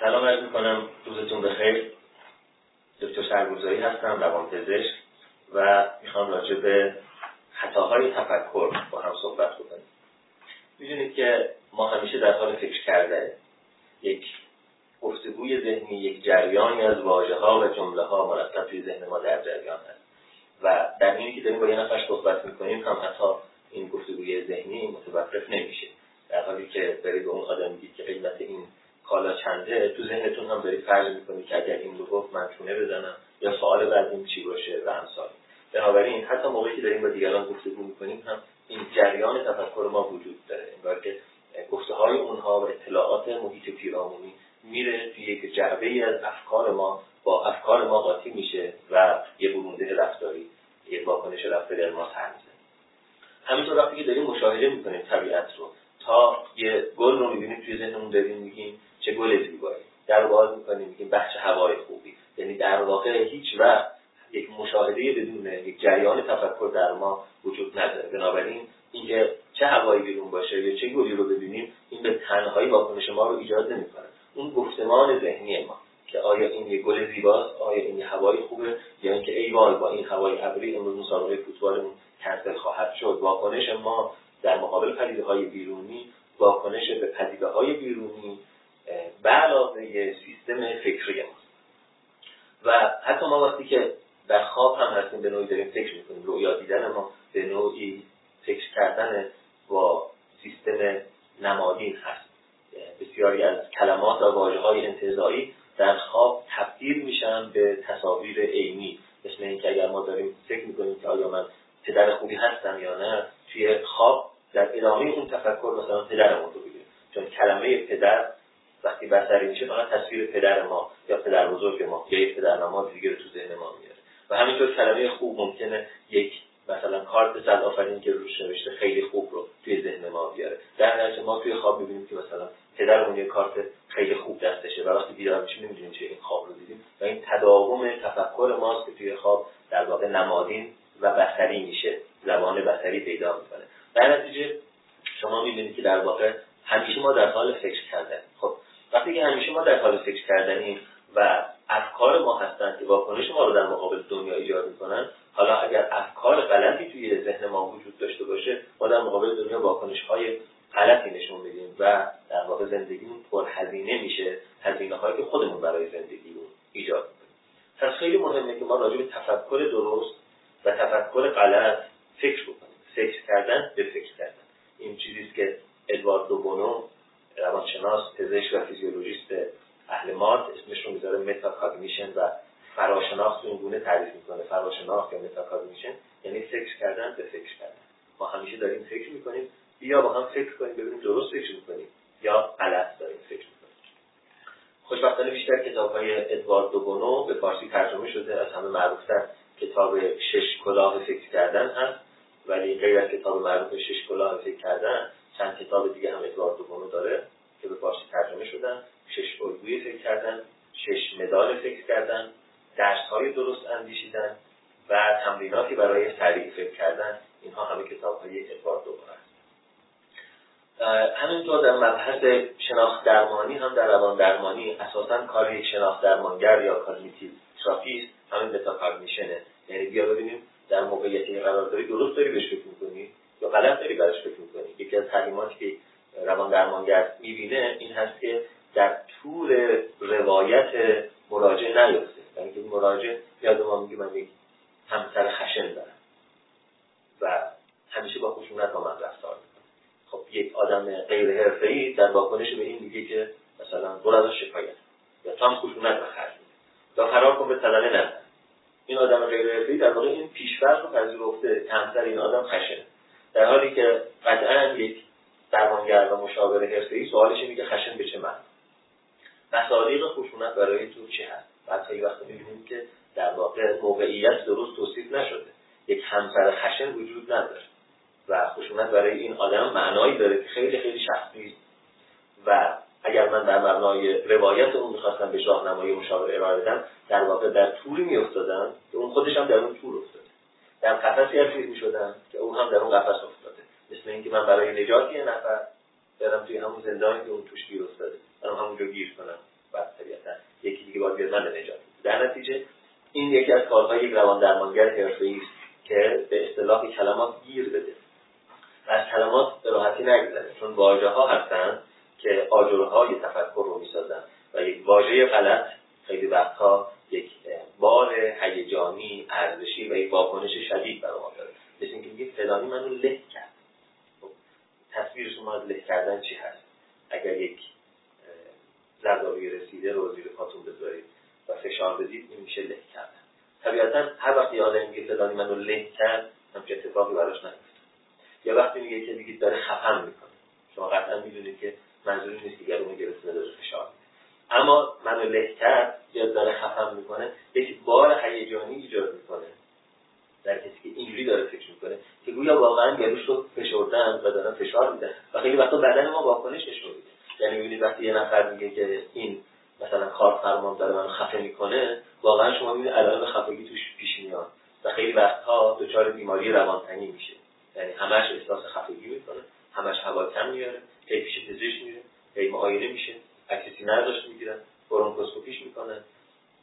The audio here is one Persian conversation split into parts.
سلام عرض می‌کنم. روزتون بخیر. دکتر سرگوزایی هستم روانپزشک و می‌خوام راجع به خطاهای تفکر با هم صحبت بکنیم. می‌دونید که ما همیشه در حال فکر کرده یک گفتگوی ذهنی یک جریانی از واژه ها و جمله ها مرتب توی ذهن ما در جریان هست. و در اینی که داریم با یه نفر صحبت می‌کنیم هم حتی این گفتگوی ذهنی متوقف نمیشه. در حالی که برای به اون آدم میگید که قیمت این کالا چنده تو ذهنتون هم دارید فرض می‌کنید که اگر این رو گفت من چونه بزنم یا سوال بعدیم چی باشه و امثال. بنابراین حتی موقعی که داریم با دیگران گفتگو می‌کنیم هم این جریان تفکر ما وجود داره. انگار که گفته های اونها و اطلاعات محیط پیرامونی میره توی یک جعبه ای از افکار ما با افکار ما قاطی میشه و یه برونده رفتاری یه واکنش رفتاری از ما سر همینطور وقتی که داریم مشاهده می‌کنیم طبیعت رو تا یه گل رو می‌بینیم توی ذهنمون داریم میگیم چه گل زیبایی. در باز می‌کنیم میگیم بخش هوای خوبی. یعنی در واقع هیچ وقت یک مشاهده بدون یک جریان تفکر در ما وجود نداره. بنابراین اینکه چه هوایی بیرون باشه یا چه گلی رو ببینیم این به تنهایی واکنش ما رو ایجاد نمی‌کنه. اون گفتمان ذهنی ما که آیا این یه گل زیباست آیا این یه هوای خوبه یا اینکه ای وای با این هوای ابری امروز مسابقه فوتبالمون کنسل خواهد شد واکنش ما در مقابل پدیده های بیرونی واکنش به پدیده های بیرونی به علاوه سیستم فکری ما و حتی ما وقتی که در خواب هم هستیم به نوعی داریم فکر می‌کنیم. رویا دیدن ما به نوعی فکر کردن با سیستم نمادین هست. بسیاری از کلمات و واجه های انتظایی در خواب تبدیل میشن به تصاویر عینی. مثل اینکه اگر ما داریم فکر می‌کنیم که آیا من پدر خوبی هستم یا نه توی خواب در ادامه اون تفکر مثلا پدرمون رو بگیریم چون کلمه پدر وقتی بسری میشه فقط تصویر پدر ما یا پدر بزرگ ما یا یک پدر نماز دیگه رو تو ذهن ما میاره. و همینطور کلمه خوب ممکنه یک مثلا کارت صد آفرین که روش نوشته خیلی خوب رو توی ذهن ما بیاره. در نتیجه ما توی خواب ببینیم که مثلا پدرمون یه کارت خیلی خوب دستشه و وقتی بیدار میشیم نمی‌دونیم چه این خواب رو دیدیم. و این تداوم تفکر ماست که توی خواب در واقع نمادین و بصری میشه. زبان بصری پیدا می‌کنه. در نتیجه شما می‌بینید که در واقع همیشه ما در حال فکر کردن. خب وقتی که همیشه ما در حال فکر کردنیم و افکار ما هستند که واکنش ما رو در مقابل دنیا ایجاد می‌کنن حالا اگر افکار غلطی توی ذهن ما وجود داشته باشه ما در مقابل دنیا واکنش های غلطی نشون میدیم و در واقع زندگیمون پر هزینه میشه هزینه هایی که خودمون برای زندگیمون ایجاد می‌کنیم. پس خیلی مهمه که ما راجع به تفکر درست و تفکر غلط فکر بکنیم. فکر کردن به فکر کردن. این چیزی که ادوارد دو بونو روانشناس پزشک و فیزیولوژیست اهل مالت رو می‌ذاره metacognition و فراشناخت این گونه تعریف می‌کنه. فراشناخت یا metacognition یعنی فکر کردن به فکر کردن. ما همیشه داریم فکر می‌کنیم. بیا با هم فکر کنیم ببینیم درست فکر می‌کنیم یا غلط داریم فکر می‌کنیم. خوشبختانه بیشتر کتاب ادوارد دوبونو به فارسی ترجمه شده. از همه معروفتر کتاب شش کلاه فکر کردن هست ولی غیر از کتاب معروف شش کلاه فکر کردن چند کتاب دیگه هم ادوارد دوبونو داره که به فارسی ترجمه شدن. شش الگوی فکر کردن شش مدال فکر کردن درس های درست اندیشیدن و تمریناتی برای سریع فکر کردن. اینها همه کتاب های ادوارد دوبونو هست. همینطور در مبحث شناخت درمانی هم در روان درمانی اساسا کار یک شناخت درمانگر یا cognitive therapist همین metacognition ه یعنی بیا ببینیم در موقعیتی قرار داری درست داری بهش فکر می‌کنی یا غلط داری براش فکر می‌کنی؟ یکی از تعلیماتی که روان درمانگر می‌بینه این هست که در طول روایت مراجع نیفته یعنی که مراجع یاد ما میگه من یک همسر خشن دارم و همیشه با خشونت با من رفتار خب یک آدم غیر حرفه‌ای در واکنش به این میگه که مثلا برو ازش شکایت. یا تو هم خشونت به خرج یا قرار کن به صدمه نزن این آدم غیر حرفه‌ای در واقع این پیشفرض رو پذیرفته کمتر این آدم خشن. در حالی که قطعا یک درمانگر و مشاور حرفه‌ای سوالش اینه که خشن به چه معنی؟ مصادیق خشونت برای تو چی هست؟ بعد وقت می‌بینیم که در واقع موقعیت درست توصیف نشده. یک همسر خشن وجود نداره و خشونت برای این آدم معنایی داره که خیلی خیلی شخصی و اگر من در مبنای روایت اون می‌خواستم به راهنمایی مشاور ارائه بدم در واقع در طوری میافتادم که اون خودش هم در اون طور افتاده. در قفسی اسیر می‌شدم که اون هم در اون قفس افتاده. مثل اینکه من برای نجات یه نفر برم توی همون زندانی که اون توش گیر افتاده. برم همونجا گیر کنم. و طبیعتا یکی دیگه باید بیاد من نجات در نتیجه این یکی از کارهای یک روان درمانگر حرفه‌ای است که به اصطلاح کلمات گیر بده. و از کلمات به راحتی نگذره. چون واژه ها هستن که آجرهای تفکر رو می‌سازن و یک واژه غلط خیلی وقتها یک بار هیجانی ارزشی و یک واکنش شدید برای ما داره. مثل اینکه میگه فلانی منو له کرد. خب، تصویر شما از له کردن چی هست؟ اگر یک زردابی رسیده رو زیر پاتون بذارید و فشار بدید این میشه له کردن. طبیعتا هر وقتی یه آدم میگه فلانی منو له کرد همچه اتفاقی براش نیفته یا وقتی میگه که دیگه داره خفن می‌کنه. شما قطعا می‌دونید که منظوری نیست دیگر اون گرفته داره فشار اما منو له کرد یا داره خفن می‌کنه یک بار هیجانی ایجاد می‌کنه. در کسی که اینجوری داره فکر می‌کنه که گویا واقعا گلوش رو فشردن و دارن فشار میدن و خیلی وقتا بدن ما واکنش نشون میده. یعنی می‌بینید وقتی یه نفر میگه که این مثلا کار فرمان داره من خفه می‌کنه واقعا شما می‌بینید علائم خفگی توش پیش میاد و خیلی وقتها دچار بیماری روانتنی میشه. یعنی همش احساس خفگی می‌کنه. همش هوا کم میاره هی پیش پزشک میره هی معاینه میشه عکس سینه داشت می‌گیرن برونکوسکوپیش می‌کنن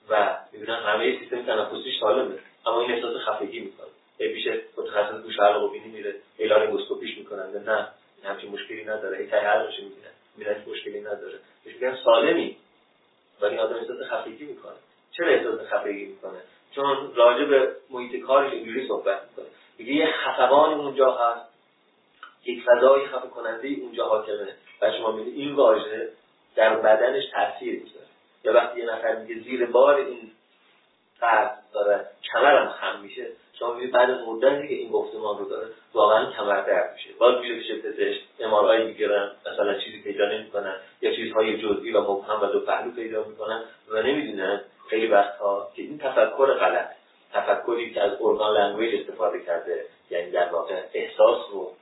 و می‌بینن همه سیستم تنفسیش سالمه. اما این احساس خفگی می‌کنه. هی پیش متخصص گوش علاق و بینی میره هی لارینگوسکوپیش می‌کنن نه همچین مشکلی نداره هی تای حلقش می‌بینن می‌بینن مشکلی نداره. بهش میگن سالمی. ولی این آدم احساس خفگی می‌کنه. چرا احساس خفگی می‌کنه؟ چون راجع به محیط کارش اینجوری صحبت می‌کنه. میگه یه خفقان اونجا هست یک فضای خفه کننده اونجا حاکمه و شما میگه این واژه در بدنش تاثیر می‌ذاره. یا وقتی یه نفر میگه زیر بار این فرد داره کمرم خم میشه شما می‌بینید بعد مدتی که این گفتمان رو داره واقعا کمر درد میشه. باز میره پیش پزشک MRI می‌گیرن مثلا چیزی پیدا نمی‌کنن یا چیزهای جزئی و مبهم و دو پهلو پیدا می‌کنن و نمی‌دونن خیلی وقتها که این تفکر غلط. تفکری که از organ language استفاده کرده یعنی در واقع احساس رو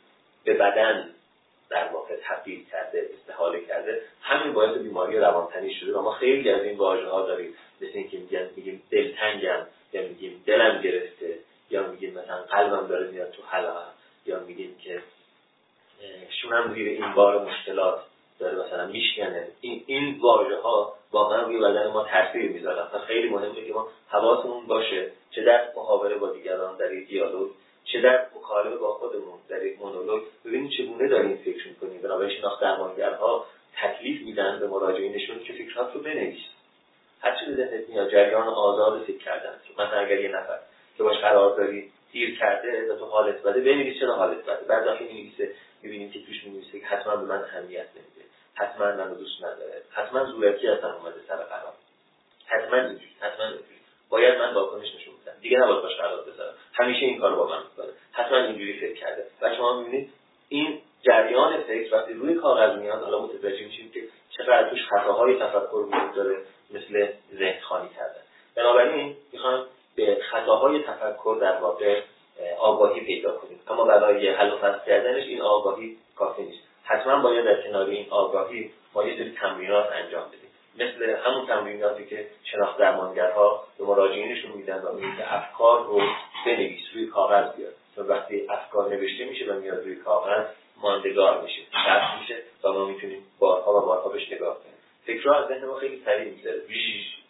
به بدن در واقع تبدیل کرده استحاله کرده. همین باعث بیماری روانتنی شده و ما خیلی از این واژه ها داریم. مثل اینکه میگن میگیم دلتنگم یا میگیم دلم گرفته یا میگیم مثلا قلبم داره میاد تو حلقه. یا میگیم که شونم زیر این بار مشکلات داره مثلا میشکنه. این این واژه ها واقعا روی بدن ما تاثیر می‌ذارن پس خیلی مهمه که ما حواسمون باشه چه در محاوره با دیگران در دیالوگ چه در مکالمه با خودمون در یک مونولوگ ببینیم چگونه داریم فکر می‌کنیم. بنابراین شناخت درمانگرها تکلیف میدن به مراجعینشون که فکرات رو بنویس هر چیزی ذهنت میاد جریان آزاد فکر کردن. مثلا اگر یه نفر که باش قرار داری دیر کرده و تو حالت بده بنویس چرا حالت بده. بعد وقتی می‌نویسه می‌بینیم که توش می‌نویسه که حتما به من اهمیت نمیده. حتما منو دوست نداره. حتما زورکی اصلا اومده سر قرار. حتما اینجوری حتما باید من واکنش نشون بدم. دیگه نباید باش قرار بذارم. همیشه این کارو با من می‌کنه. حتما اینجوری فکر کرده. و شما می‌بینید این جریان فکر وقتی روی کاغذ میاد حالا متوجه میشیم که چقدر توش خطاهای تفکر وجود داره مثل ذهن خانی کردن. بنابراین می‌خوام به خطاهای تفکر در واقع آگاهی پیدا کنیم. اما برای حل و فصل کردنش این آگاهی کافی نیست. حتما باید در کنار این آگاهی ما یه سری تمرینات انجام بدیم. مثل همون تمریناتی که شناخت درمانگرها به مراجعینشون میدن و میگن که افکار رو بنویس روی کاغذ بیاد چون وقتی افکار نوشته میشه و میاد روی کاغذ ماندگار میشه ثبت میشه و ما می‌تونیم بارها و بارها بهش نگاه کنیم. فکرها از ذهن ما خیلی سریع می‌ذاره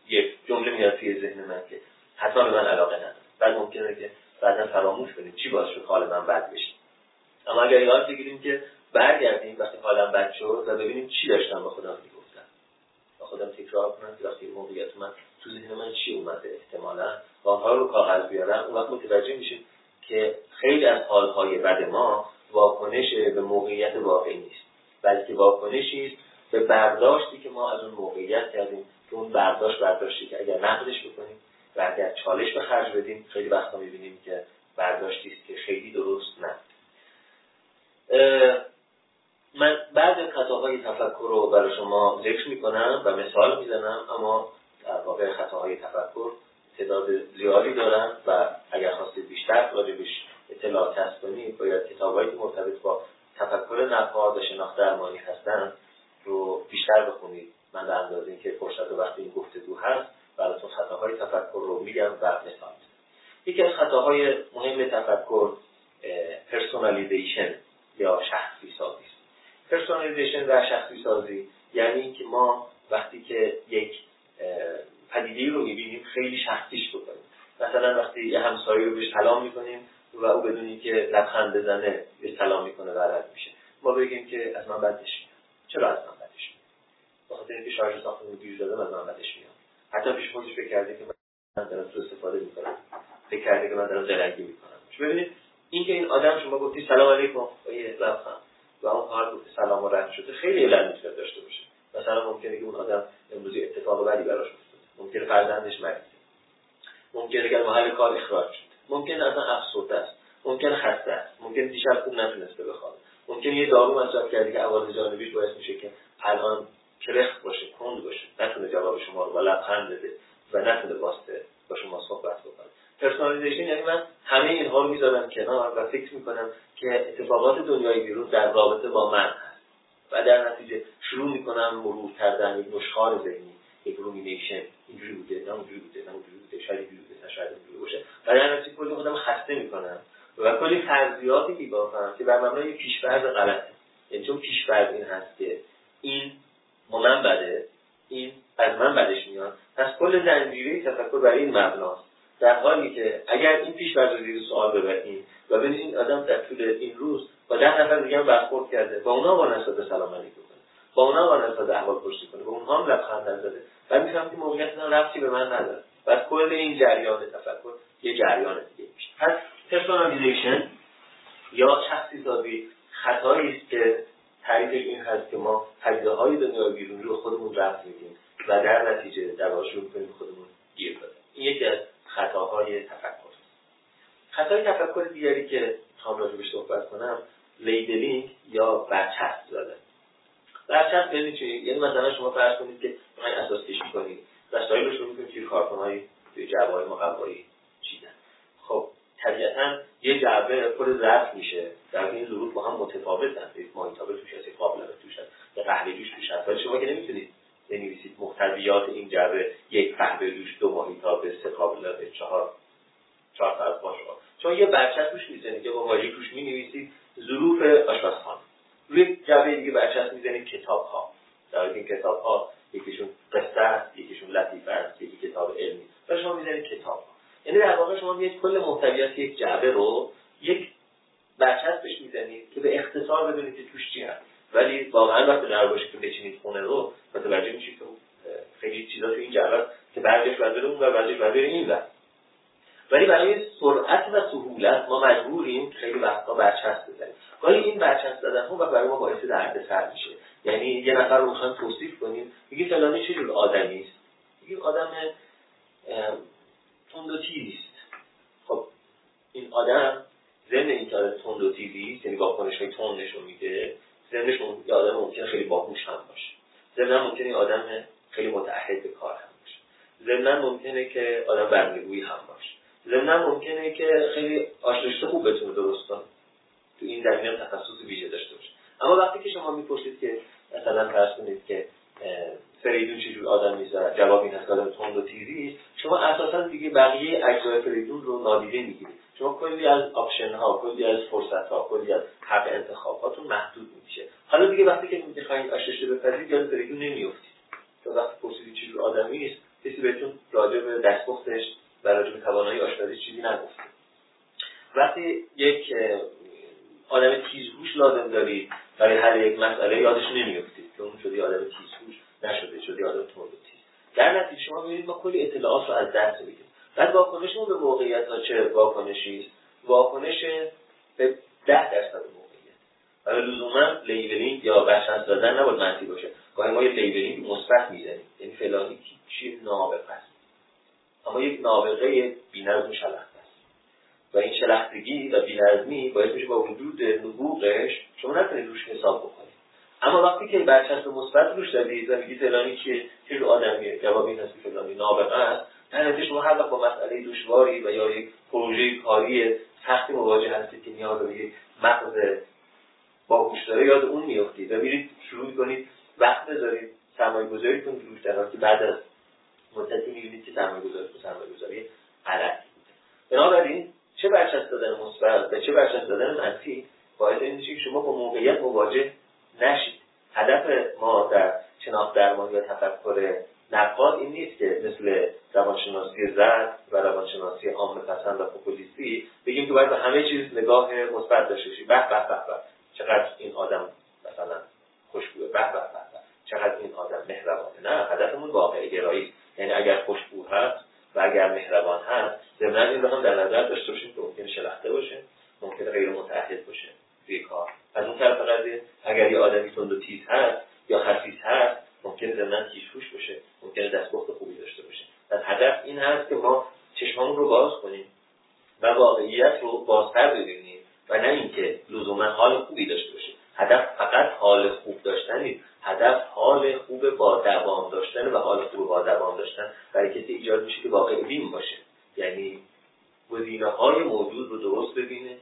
یک جمله میاد توی ذهن من که حتما به من علاقه نداره. بعد ممکنه که بعدا فراموش کنیم چی باعث شد حال من بد بشه. اما اگر یاد بگیریم که برگردیم وقتی حالم بد شد و ببینیم چی داشتم با خودم می‌گفتم. با خودم تکرار کنم که وقتی موقعیت من تو ذهن من چی اومده احتمالا و آنها رو کاغذ بیارم اون وقت متوجه میشیم که خیلی از حالهای بد ما واکنش به موقعیت واقعی نیست بلکه واکنشی است به برداشتی که ما از اون موقعیت کردیم که اون برداشت برداشتی که اگر نقدش بکنیم و اگر چالش به خرج بدیم خیلی وقتا می‌بینیم که برداشتی است که خیلی درست نه. من از خطاهای تفکر رو برای شما ذکر می‌کنم و مثال می‌زنم اما در واقع خطاهای تفکر تعداد زیادی دارن و اگر خواستید بیشتر راجبش اطلاع کسب کنید باید کتابهایی که مرتبط با تفکر نقاد و شناخت درمانی هستن رو بیشتر بخونید. من به اندازه اینکه فرصت و وقتی این گفتگو هست براتون خطاهای تفکر رو میگم و مثال یکی از خطاهای مهم تفکر personalization یا شخصی سازی. personalization و شخصی سازی یعنی اینکه ما وقتی که یک پدیده رو می‌بینیم خیلی شخصیش بکنیم یه همسایه رو بهش سلام می‌کنیم و او بدون اینکه لبخند بزنه به سلام می‌کنه و رد میشه. ما بگیم که از من بدش چرا از من بدش میاد؟ به خاطر اینکه شارژ ساختمون گیر داده از من بدش میاد حتی پیش خودش فکر کرده که من دارم سو استفاده می‌کنم. فکر کرده که من دارم زرنگی می‌کنم. ببینید اینکه این آدم شما گفتی سلام علیکم و یه لبخند. و اون کار سلام و رد شده خیلی علت داشته باشه. مثلا ممکنه که اون آدم امروزی اتفاق بدی براش افتاده. ممکنه فرزندش مریضه ممکنه که محل کار اخراج شده ممکنه اصلا افسرده است. ممکن خسته است. ممکن دیشب خوب نتونسته بخوابه. ممکنه یه دارو مصرف کرده که عوارض جانبیش باعث میشه که الان کرخت باشه کند باشه. نتونه جواب شما رو با لبخند بده و نتونه وایسته با شما صحبت بکنه. personalization یعنی من همه اینها رو می‌ذارم کنار و فکر می‌کنم که اتفاقات دنیای بیرون در رابطه با من هست. و در نتیجه شروع می‌کنم مرور کردن یک نشخوار ذهنی یک rumination اینجوری بوده نه اونجوری شاید اینجوری بوده شاید در نتیجه کلی خودم خسته می‌کنم. و کلی فرضیاتی میبافم که بر مبنای پیشفرض غلطه. یعنی چون پیشفرض این هست که این با بده این از من بدش میاد. پس کل زنجیره تفکر برای این مبناست. در حالی که اگر این پیش رو زیر سوال ببریم و ببینید این آدم در طول این روز با ده نفر دیگه برخورد کرده با اونا با نسبت سلام علیکم با اونا با نسبت احوال پرسی کنه. با اونها هم لبخند نزده. و میفهمم که موقعیت ربطی به من نداره. و کل این جریان تفکر یه جریان دیگه میشه. پس personalization یا شخصی سازی خطایی است که تعریفش این هست که ما پدیده های دنیای بیرونی رو خودمون ربط میدیم و در نتیجه در شروع کنیم خودمون گیر بدیم. این یکی از خطاهای تفکر خطای تفکر دیگری که می‌خوام راجبش صحبت کنم labeling یا برچسب زدن. برچسب یعنی چی؟ یعنی مثلا شما فرض کنید که می‌خواین اساس کشی کنید وسایل رو شروع می‌کنید توی کارتونهای توی جعبههای مقوایی چیدن خب طبیعتا یه جعبه پر ظرف میشه. در این ظروف با هم متفاوتن. یک ماهیتابه توش هست یک قابلمه توش هست. یه قهوه جوش توش هست. ولی شما که نمی‌تونید بنویسید محتویات این جعبه یک قهوه جوش دو ماهیتابه سه قابلمه چهار چهار فرض باشه چون یه برچسب توش می‌زنید که با واژه توش می‌نویسید ظروف آشپزخانه. روی جعبه دیگه برچسب می‌زنید کتاب ها در این کتاب ها یکیشون قصه است یکیشون لطیفه است یکی کتاب علمی. و شما می‌زنید کتاب ها یعنی در واقع شما میید کل محتویات یک جعبه رو یک برچسبش می‌زنید که به اختصار بدونید که توش چی هست. ولی واقعا وقتی قرار باشه که بچینید خونه رو متوجه میشید که خیلی چیزا تو این جعبه که بعضیش بعد اون و بعضیش بعد این ولی برای سرعت و سهولت ما مجبوریم خیلی وقتا برچسب بزنیم. گاهی این برچسب زدن و برای ما باعث دردسر میشه. یعنی یه نفر رو می‌خوایم توصیف کنیم میگه فلانی چه جور آدمی است؟ آدم تند و تیزی خب این آدم ضمن این که تند و تیزی یعنی واکنش های تند نشون میده ضمنش یه آدم ممکنه خیلی باهوش هم باشه. ضمن ممکنه آدم خیلی متعهد به کار هم باشه. ضمن ممکنه که آدم بذله‌گویی هم باشه. ضمن ممکنه که خیلی آش رشته خوب بتونه درست کنه. تو این زمینه تخصص ویژه داشته باشه. اما وقتی که شما می‌پرسید که مثلا فرض کنید که فریدون چجور آدمیست جواب این هست آدم تند و تیزی شما اساسا دیگه بقیه اجزای فریدون رو نادیده می‌گیرید. شما کلی از option ها کلی از فرصت ها کلی از حق انتخاب هاتون محدود میشه. حالا دیگه وقتی که می‌خواین آش رشته بپزید یاد فریدون نمیافتید. تو وقتی پرسیدید چجور آدمی نیست کسی بهتون راجع به دستپختش و راجع به توانایی آشپزی چیزی نگفته. وقتی یک آدم تیزهوش لازم دارید برای هر یک مسئله یادش نمیافتید که اون شده آدم تیزهوش. نشده شده آدم تند تیز در نتیجه شما می‌بینید ما کلی اطلاعات رو از دست میدیم بعد واکنشمون به موقعیت ها چه واکنشی؟ واکنش به ده درصد موقعیت. ولی لزوما labeling یا برچسب دادن نباید منفی باشه. گاهی ما یه labeling مثبت می‌زنیم. یعنی فلانی چی نابغه است. اما یک نابغه بینظم شلخته است. و این شلختگی و بینظمی باعث میشه با وجود نبوغش شما نتونید روش حساب بکنید. اما وقتی که برچسب مثبت روش دادید و میگید فلانی که چه آدمیه؟ جواب این هست که فلانی نابغه است. در شما هر وقت با مسئله دشواری و یا یک پروژه کاری سختی مواجه هستید که نیاز به مغز باهوش داره یاد اون میافتید و میرید شروع کنید وقت بذارید سرمایه گذاری کنید روش در که بعد از مدتی می‌بینید که سرمایه گذاری تو سرمایه گذاری غلطی بوده. بنابراین چه برچسب دادن مثبت و چه برچسب دادن منفی باید این که شما با موقعیت مواجه نشید. هدف ما در شناخت درمان یا تفکر نقاد این نیست که مثل روانشناسی زرد و روانشناسی عام پسند و پوپولیستی بگیم که باید به همه چیز نگاه مثبت داشته باشی به به به چقدر این آدم مثلا خوشبوه. به به به چقدر این آدم مهربانه. نه هدفمون واقع گرایی یعنی اگر خوشبو هست و اگر مهربان هست ضمن این رو هم در نظر داشته باشیم که ممکن شلخته باشه ممکن غیر متعهد باشه توی کار. از اون طرف قضیه اگر یه آدمی تند و تیز هست یا خفیف هست ممکنه ضمن کیشفوش باشه ممکنه دستپخت خوبی داشته باشه. هدف این هست که ما چشممون رو باز کنیم و واقعیت رو بازتر ببینیم و نه اینکه لزوما حال خوبی داشته باشیم هدف فقط حال خوب داشتن نیست هدف حال خوب با دوام داشتن و حال خوب با دوام داشتن برای کسی ایجاد میشه که واقع بین باشه. یعنی گزینه های موجود رو درست ببینه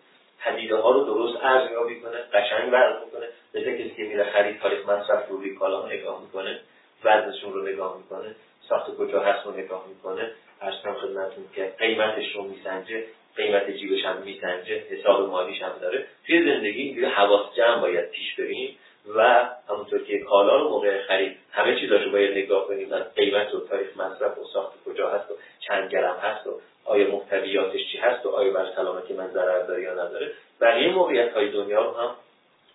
پدیده ها رو درست ارزیابی کنه قشنگ وضع کنه مثل کسی که میره خرید تاریخ مصرف رو روی کالا نگاه می‌کنه وزنشون رو نگاه می‌کنه ساخت کجا هست رو نگاه می‌کنه. ارز کنم خدمتتون که قیمتش رو میسنجه قیمت جیبش هم میسنجه حساب مالیش هم داره. توی زندگی اینجوری حواس جمع باید پیش بریم و همونطور که کالا رو موقع خرید همه چیزاشو باید نگاه کنیم از قیمت و تاریخ مصرف و ساخت کجا هست و چند گرم هست و آیا محتویاتش چی هست و آیا بر سلامتی من ضرر داره یا نداره بقیه موقعیت های دنیا رو هم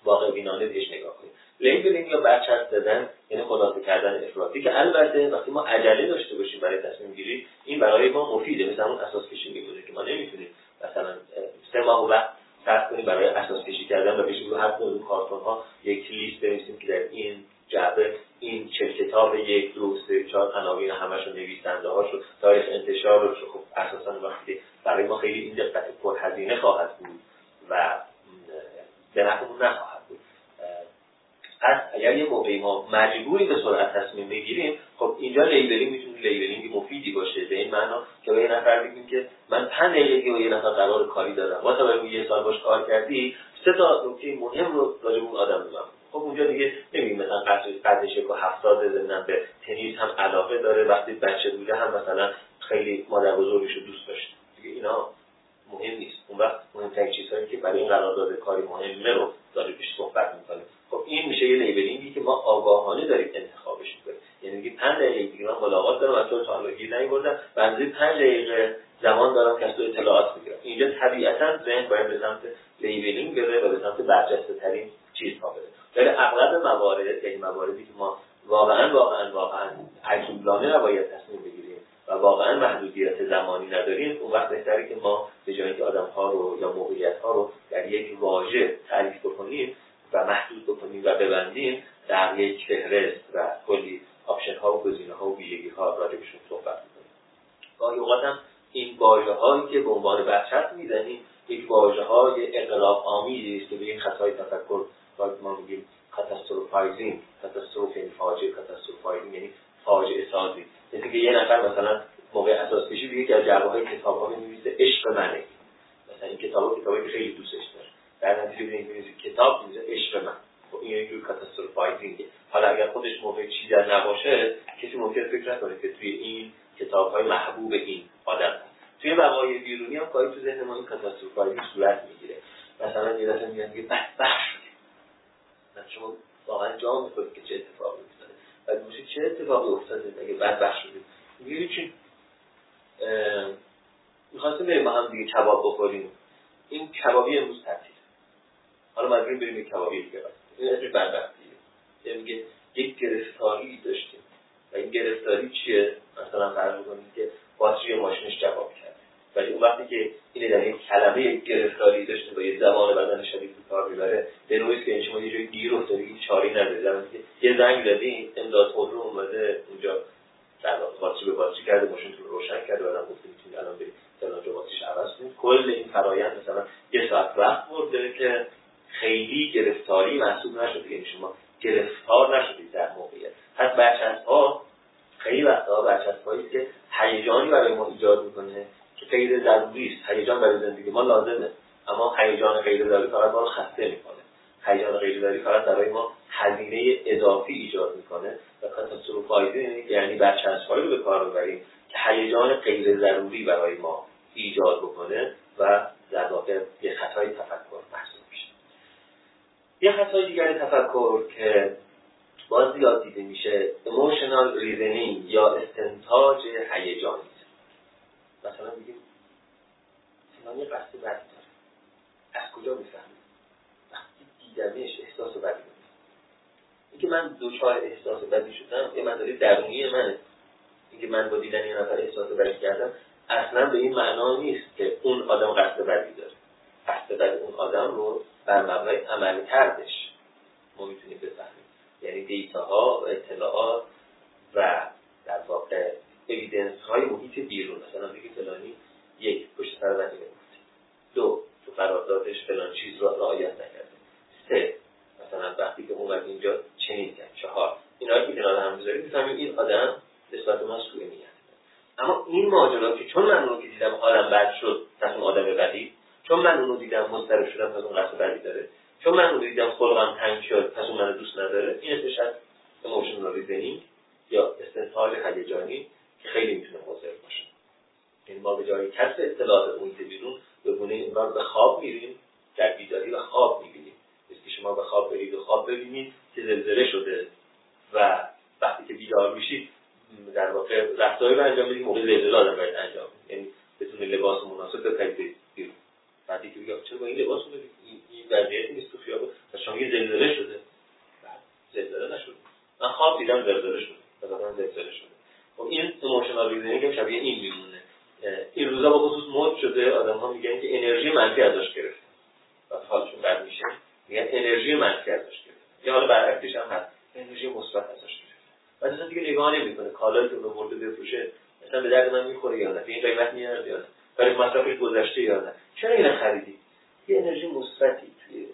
واقع بینانه بهش نگاه کنیم. لیبلینگ یا برچسب دادن یعنی خلاصه کردن افراطی که البته وقتی ما عجله داشته باشیم برای تصمیم گیری این برای ما مفیده مثل همون اساس کشی میبوده که ما نمی‌تونیم مثلا سه ماه وقت صرف کنیم برای اساس کشی کردن و بشیم رو هر کدوم کارتون ها یک لیست بنویسیم که در این جعبه این چه کتاب یک دو سه چهار عناوین همشون نویسنده هاشو تاریخ انتشار رو خب اساسا وقتی برای ما خیلی این دقت هزینه خواهد بود و به نخواهد بود. پس اگر یه موقعی ما مجبوری به سرعت تصمیم بگیریم خب اینجا labeling می‌تونه labeling مفیدی باشه به این معنا که به یه نفر بگیم که من پنج دقیقه با یه نفر قرار کاری دارم. با توجه یه سال باش کار کردی سه تا نکته مهم رو راجع اون آدم بگم خب اونجا دیگه نمیگیم مثلا قدش یک و هفتاد زمینم به تنیس هم علاقه داره. وقتی بچه بوده هم مثلا خیلی مادر بزرگش رو دوست داشته. دیگه اینا مهم نیست. اون وقت مهمترین چیزهایی که برای این قرارداد کاری مهمه رو داره پیش صحبت می‌کنیم خب این میشه یه labeling ی که ما آگاهانه داریم انتخابش می‌کنیم. یعنی میگه 5 دقیقه دیگه من ملاقات دارم از تو تا حالا گیر نیوردم و از 5 دقیقه زمان دارم که از تو اطلاعات می‌گیرم. اینجا طبیعتا ذهن باید به سمت labeling بره و به سمت برجسته ترین چیزها یعنی مواردی که ما واقعا واقعا واقعا عجولانه باید تصمیم بگیریم و واقعا محدودیت زمانی نداریم اون وقت بهتره که ما به جایی که آدم ها رو یا موقعیت ها رو در یک واژه تعریف بکنیم و محدود بکنیم و ببندیم در یک فهرست و کلی option ها و گزینه ها و ویژگی ها راجبشون صحبت می‌کنیم. گاهی اوقات هم این واژه هایی که به عنوان برچسب می‌زنیم یک واژه های اغراق آمیزی است که به این خطای تفکر ما میگیم catastrophizing catastrophe یعنی فاجعه catastrophizing یعنی فاجعه سازی. مثل که یه نفر مثلا موقع اساس کشی دیگه که از جعبه های کتاب ها می‌نویسه عشق منه. مثلا این کتاب کتابی که خیلی دوستش داره. در نتیجه می‌نویسه کتاب می‌نویسه عشق من. خب این یک جور کاتاستروفایزینگه. حالا اگر خودش موقع چیزی نباشه کسی ممکن فکر نکنه که توی این کتاب های محبوب این آدم توی وقایع بیرونی هم کاری تو ذهن ما این کاتاستروفایزینگ صورت می‌گیره. مثلا یه دفعه میگن که بدبخت شما واقعا جا می‌کنید که چه اتفاقی افتاده. و میشه چه اتفاقی افتاده؟ اگه بدبخت شدیم میگه چی؟ می‌خواستیم بریم با هم دیگه کباب بخوریم. این کبابی امروز تعطیل حالا مجبوریم بریم یک کبابی دیگه این اسمش بدبختیه میگه یک گرفتاری داشتیم. و این گرفتاری چیه؟ مثلا فرض کنید که باتری ماشینش جواب کرد. ولی اون وقتی که این در این کلمه گرفتاری داشته با یه زمان بدن شدید به کار می‌بره به نوعی که شما یه جایی گیر افتادی هیچ چاری نداری. یه زنگ زدی امداد خودرو اومده اونجا در باتری به باتری کرده ماشینتون رو روشن کرده بعدم گفته می‌تونید الان برید فلان جا باتریش عوض کنید. کل این فرایند مثلا یه ساعت وقت برده که خیلی گرفتاری محسوب نشده. یعنی شما گرفتار نشدید در موقعیت. پس برچسب ها خیلی وقتها برچسب هایی که هیجانی برای ما ایجاد می‌کنه غیر ضروری است هیجان برای زندگی ما لازمه. اما هیجان غیر ضروری فقط ما رو خسته می‌کنه. هیجان غیر ضروری فقط برای ما هزینه اضافی ایجاد می‌کنه. و فایده یعنی برچسبهایی رو به کار ببریم که هیجان غیر ضروری برای ما ایجاد بکنه و در واقع یه خطای تفکر محسوب میشه. یه خطای دیگر تفکر که باز زیاد دیده میشه emotional reasoning یا استنتاج هیجانی. مثلا میگیم فلانی قصد بدی داره. از کجا می‌فهمیم وقتی دیدمش احساس بدی اینکه من دوچار احساس بدی شدم یه مسئله درونی منه. اینکه من با دیدن یه نفر احساس بدی کردم اصلا به این معنا نیست که اون آدم قصد بدی داره. قصد بدی اون آدم رو بر مبنای عمل کردش. ما می‌تونیم بفهمیم. یعنی دیتاها و اطلاعات و در واقع اویدنس های محیط بیرون. مثلا بگی فلانی یک پشت سر بدی دو تو قراردادش فلان چیز رو رعایت نکرده. سه مثلا وقتی که اومد اینجا چنین کرد. چهار اینا که کنار هم بذاریم می‌فهمیم این آدم نسبت ما سوء نیت اما این ماجرا که چون من اونو که دیدم حالم بد شد پس اون آدم بدی چون من اونو دیدم مضطرب شدم پس اون قصد بدی داره. چون من اونو دیدم خلقم تنگ شد پس اون منو دوست نداره این اسمش از emotional reasoning یا استنتاج هیجانی که خیلی می‌تونه مضر باشه این ما به جای کسب اطلاعات محیط بیرون به گونه این به خواب میریم در بیداری و خواب می‌بینیم که شما به خواب برید و خواب ببینید که زلزله شده و وقتی که بیدار میشید در واقع رفتاری رو انجام بدید موقع زلزله آدم باید انجام یعنی بتونه لباس مناسب بپرید بیرون بعدی که بگم چرا با این لباس این این وضعیتی نیست تو خیابون و شما یه زلزله شده بعد زلزله نشده من خواب دیدم زلزله شده مثلا زلزله شده خب این emotional reasoning شبیه این میمونه این روزا به خصوص مد شده آدم ها میگن که انرژی منفی ازش گرفت و حالشون بد میشه میگن انرژی منفی ازش گرفت یا حالا برعکسش هم هست انرژی مثبت ازش گرفت و اصلا دیگه نگاه نمی‌کنه کالایی که به مرده بفروشه مثلا به درد من می‌خوره یا نه به این قیمت میارد یا نه برای مصرفش گذشته یا نه چرا اینو خریدی یه انرژی مثبتی توی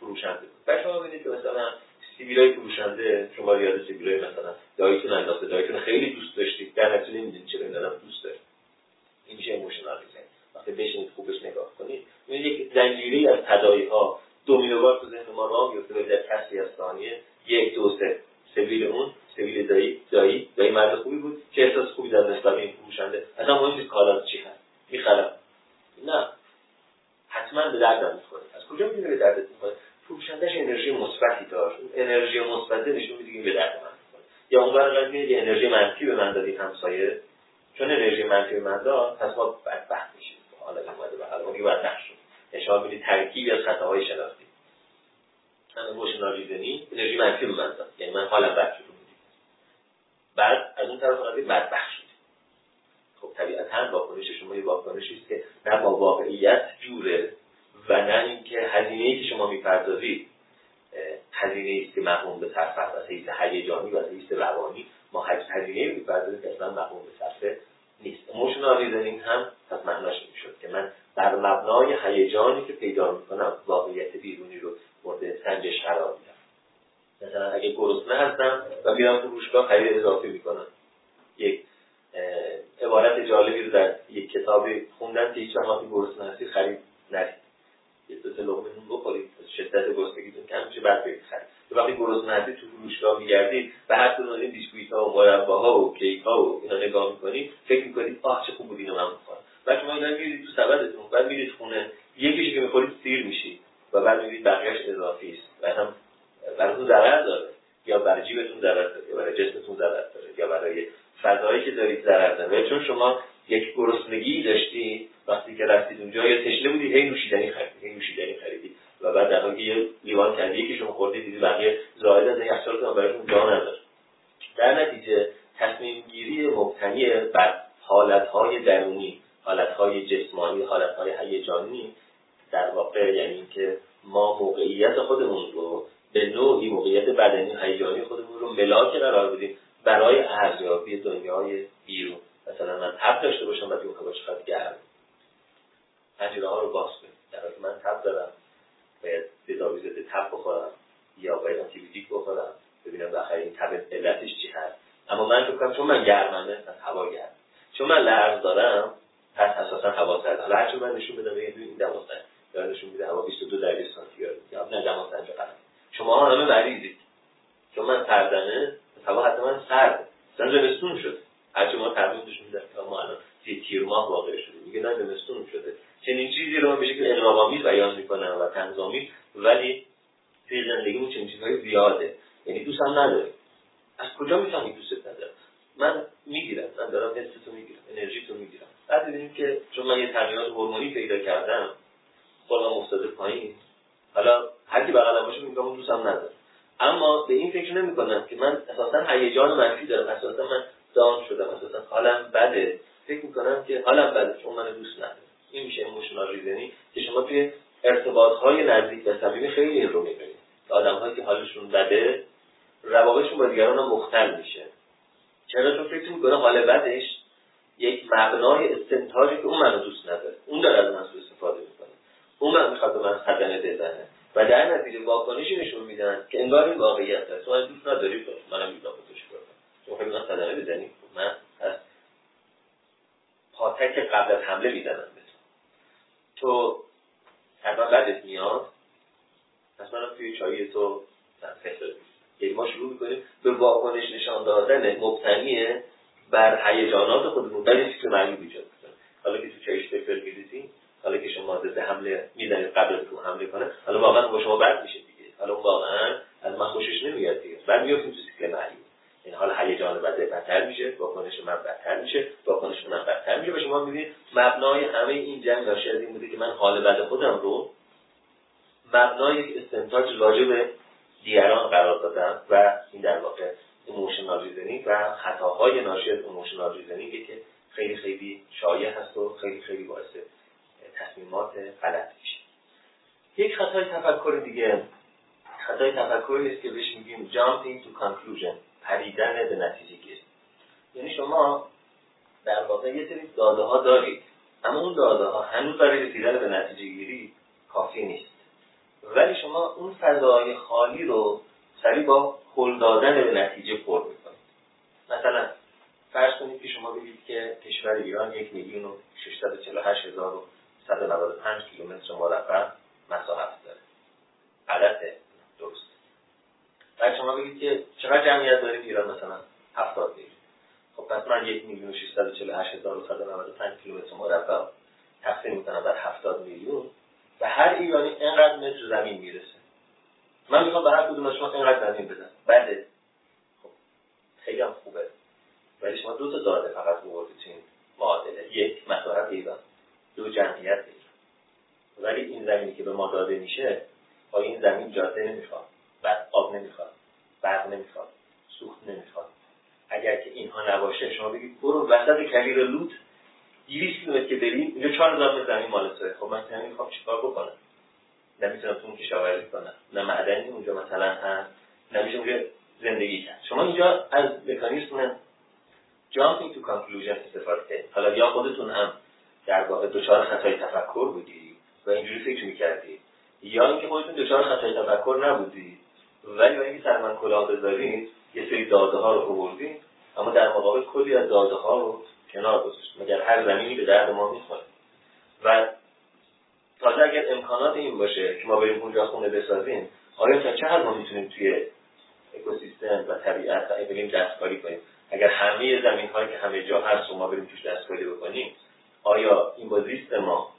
فروشنده بود شما ببینید که مثلا سیبیلای فروشنده شما یاد سیبیلای مثلا داییتون انداخته داییتون خیلی دوست داشتید در نتیجه نمی‌دونید چرا این آدم دوست داره این میشه emotional وقتی بشینید خوبش نگاه کنید یک زنجیره از تداعی ها دومینووار تو ذهن ما راه میفته در کسری از ثانیه یک دو سه سبیل اون سبیل دایی دایی دایی مرد خوبی بود که احساس خوبی در نسبت این فروشنده اصلا مهم نیست کالا چی هست می‌خرم نه حتما به دردم می‌خوره از کجا می‌دونه به دردت می‌خوره فروشندهش انرژی مثبتی داشت اون انرژی مثبت نشون میده به درد من می‌خوره یا اون برای یه انرژی منفی به من دادی همسایه؟ چون انرژی منفی به من داد پس ما بدبخت میشیم. حالا اومده به حالا اون بدبخت شد. اشاره می‌دید ترکیبی از خطاهای شناختی. همه موشنال ریزنی انرژی منفی به من داد. یعنی من حالم بد شد بعد از اون طرف قضیه بدبخت شد خب طبیعتا واکنش شما یه واکنشی است که نه با واقعیت جوره و نه اینکه هزینه که شما می‌پردازید هزینه است که مقوم به است. از حیث هیجانی و حیث روانی ما هزینه می‌پردازیم که اصلا مقرون به صرفه نیست. emotional reasoning هم از معناش می‌شد که من بر مبنای هیجانی که پیدا می‌کنم واقعیت بیرونی رو مورد سنجش قرار میدم. مثلا اگه گرسنه هستم و میرم فروشگاه خرید اضافی می‌کنم. یک عبارت جالبی رو در یک کتابی خوندم که هیچ وقتی گرسنه هستی خرید نرید. یه دو لقمه نون بخورید شدت گرسنگیتون کم میشه بعد برید خرید. وقتی گرسنه هستی تو فروشگاه میگردید به هر کدوم این بیسکویت ها و مرباها و کیک ها و اینا نگاه می‌کنید فکر می‌کنید آه چه خوب بود اینو من بخورم بعد شما اینا میرید تو سبدتون بعد میرید خونه یکیشو که می‌خورید سیر میشید و بعد می‌بینید بقیهش اضافی است. و هم براتون ضرر داره یا برای جیبتون ضرر داره یا برای جسمتون ضرر داره یا برای فضایی که دارید ضرر داره. چون شما یک گرسنگی داشتی وقتی که رفتید اونجا یا تشنه بودی هی نوشیدنی خریدی هی نوشیدنی خریدی. و بعد در حالی یه لیوان کندی که شما خوردید دیدی بقیه زائد از یخچالتون براتون جا نداره. در نتیجه تصمیم گیری مبتنی بر حالتهای درونی حالتهای جسمانی حالتهای هیجانی در واقع یعنی اینکه ما موقعیت خودمون رو به نوعی موقعیت بدنی هیجانی خودمون رو ملاک قرار بدیم برای ارزیابی دنیای بیرون. مثلا من تب داشته باشم و اون هوا چقدر گرم پنجره ها رو باز کنیم در حالی من تب دارم. تداوی ضد تب بخورم یا باید آنتیبیوتیک بخورم ببینم بخیر این تب علتش چی هست. اما من فکر کنم چون من گرممه از هوا گرم. چون من لرز دارم پس اساسا هوا سرد. حالا هرچون من نشون بدم این دوازده. یا نشون میده هوا 22 درجه سانتیگراد. یا نه سنج قرار شما همه مریضید چون من سردمه هوا حتما سرد. مثلا زمستون شد هرچی ما نشون میدن که ما الان سی تیر ماه واقع شده. میگه نه زمستون شده. چنین چیزی رو به شکل انقلاب‌آمیز بیان می‌کنن و تنظامی ولی توی زندگیمون چنین چیزهای زیاده. دوستم نداری از کجا می‌فهمی دوستت ندارم من می‌گیرم. من دارم حستو می‌گیرم. انرژی تو می‌گیرم. بعد ببینیم که چون من یه تغییرات هورمونی پیدا کردم خودم افتاده پایین. حالا هر کی بغلم باشه میگم اون دوستم نداره. اما به این فکر نمی‌کنم که من اساسا هیجان منفی دارم. اساسا من دان شدم. اساسا حالم بده. فکر می‌کنم که حالم بده. چون من دوست ندارم. این میشه ایموشنال ریزنی که شما توی ارتباط های نزدیک و صمیمی خیلی این رو می‌بینید آدم هایی که حالشون بده روابطشون با دیگران هم مختل میشه. چرا؟ چون فکر می‌کنه حال بدش یک مبنای استنتاجی که اون منو دوست نداره. اون داره از من استفاده می‌کنه. اون من می‌خواد به من صدمه بزنه. و در نتیجه واکنشی نشون میدن که انگار این واقعیت هست تو دوست نداری منم می‌دونم تو چیکار کنم تو من صدمه بزنی من از پاتک قبل از حمله می‌زنم به تو بعدت میاد پس من توی چایی تو یعنی ما شروع می‌کنیم به واکنش نشان دادن مبتنی بر هیجانات خودمون. ولی فکر معنی ایجاد حالا که تو چایش فکر میریزی حالا که شما ضد حمله می‌زنید قبل تو حمله کنه حالا واقعا با شما بد میشه دیگه. حالا واقعا از من خوشش نمیاد دیگه. بعد میافتیم تو سیکل معنی این حال هیجان بده بدتر میشه واکنش من بدتر میشه واکنش من بدتر میشه. و شما می‌بینید مبنای همه این جنگ ناشی از این بوده که من حال بد خودم رو مبنای استنتاج راجع به دیگران قرار دادم و این در واقع emotional reasoning و خطاهای ناشی از emotional reasoning که خیلی خیلی شایع هست و خیلی خیلی باعث تصمیمات غلط میشه. یک خطای تفکر دیگه. خطای تفکری است که بهش میگیم jumping to conclusion پریدن به نتیجه گیری. یعنی شما در واقع یه سری داده ها دارید اما اون داده ها هنوز برای رسیدن به نتیجه گیری کافی نیست. ولی شما اون فضای خالی رو سریع با هل دادن به نتیجه پر می‌کنید. مثلا فرض کنید که شما بگید که کشور ایران یک میلیون و 648 هزار و 195 کیلومتر مربع مساحت داره. غلطه درست. بعد شما بگید که چقدر جمعیت دارید ایران مثلا 70 میلیون. خب پس من یک میلیون و 648 هزار و 195 کیلومتر مربع تقسیم می‌کنم بر 70 میلیون. و هر ایرانی اینقدر متر زمین می‌رسه. من می‌خوام به هر کدوم شما اینقدر زمین بدم. بده خب خیلی هم خوبه. ولی شما دو تا داده فقط بوردید تو این معادله. یک مساحت ایران. دو جمعیت ایران. ولی این زمینی که به ما داده میشه آیا این زمین جاده نمی‌خواد. بعد آب نمی‌خواد. برق نمی‌خواد. سوخت نمی‌خواد. اگر که اینها نباشه شما بگید برو وسط کبیر لوت. 200 کیلومتر که بریم اینجا 4000 متر زمین مال توه. خب من زمین می‌خوام چیکار بکنم؟ نمی‌تونم تو اون کشاورزی کنم نه معدنی اونجا مثلا هست نمیشه اونجا زندگی کرد. شما اینجا از مکانیزم jumping to conclusion استفاده کردید. حالا یا خودتون هم در واقع دچار خطای تفکر بودی و اینجوری فکر می‌کردی یا اینکه خودتون دچار خطای تفکر نبودی ولی اینکه سر من کلاه بذارید یه سری داده ها رو آوردید اما در مقابل کلی از داده ها رو کنار گذاشت. مگر هر زمینی به درد ما می‌خوره. و تازه اگر امکانات این باشه که ما بریم اونجا خونه بسازیم آیا تا چه حد ما می‌تونیم توی اکوسیستم و طبیعت و بریم دستکاری کنیم؟ اگر همه زمین هایی که همه جا هست ما بریم توش دستکاری بکنیم آیا این با زیست ما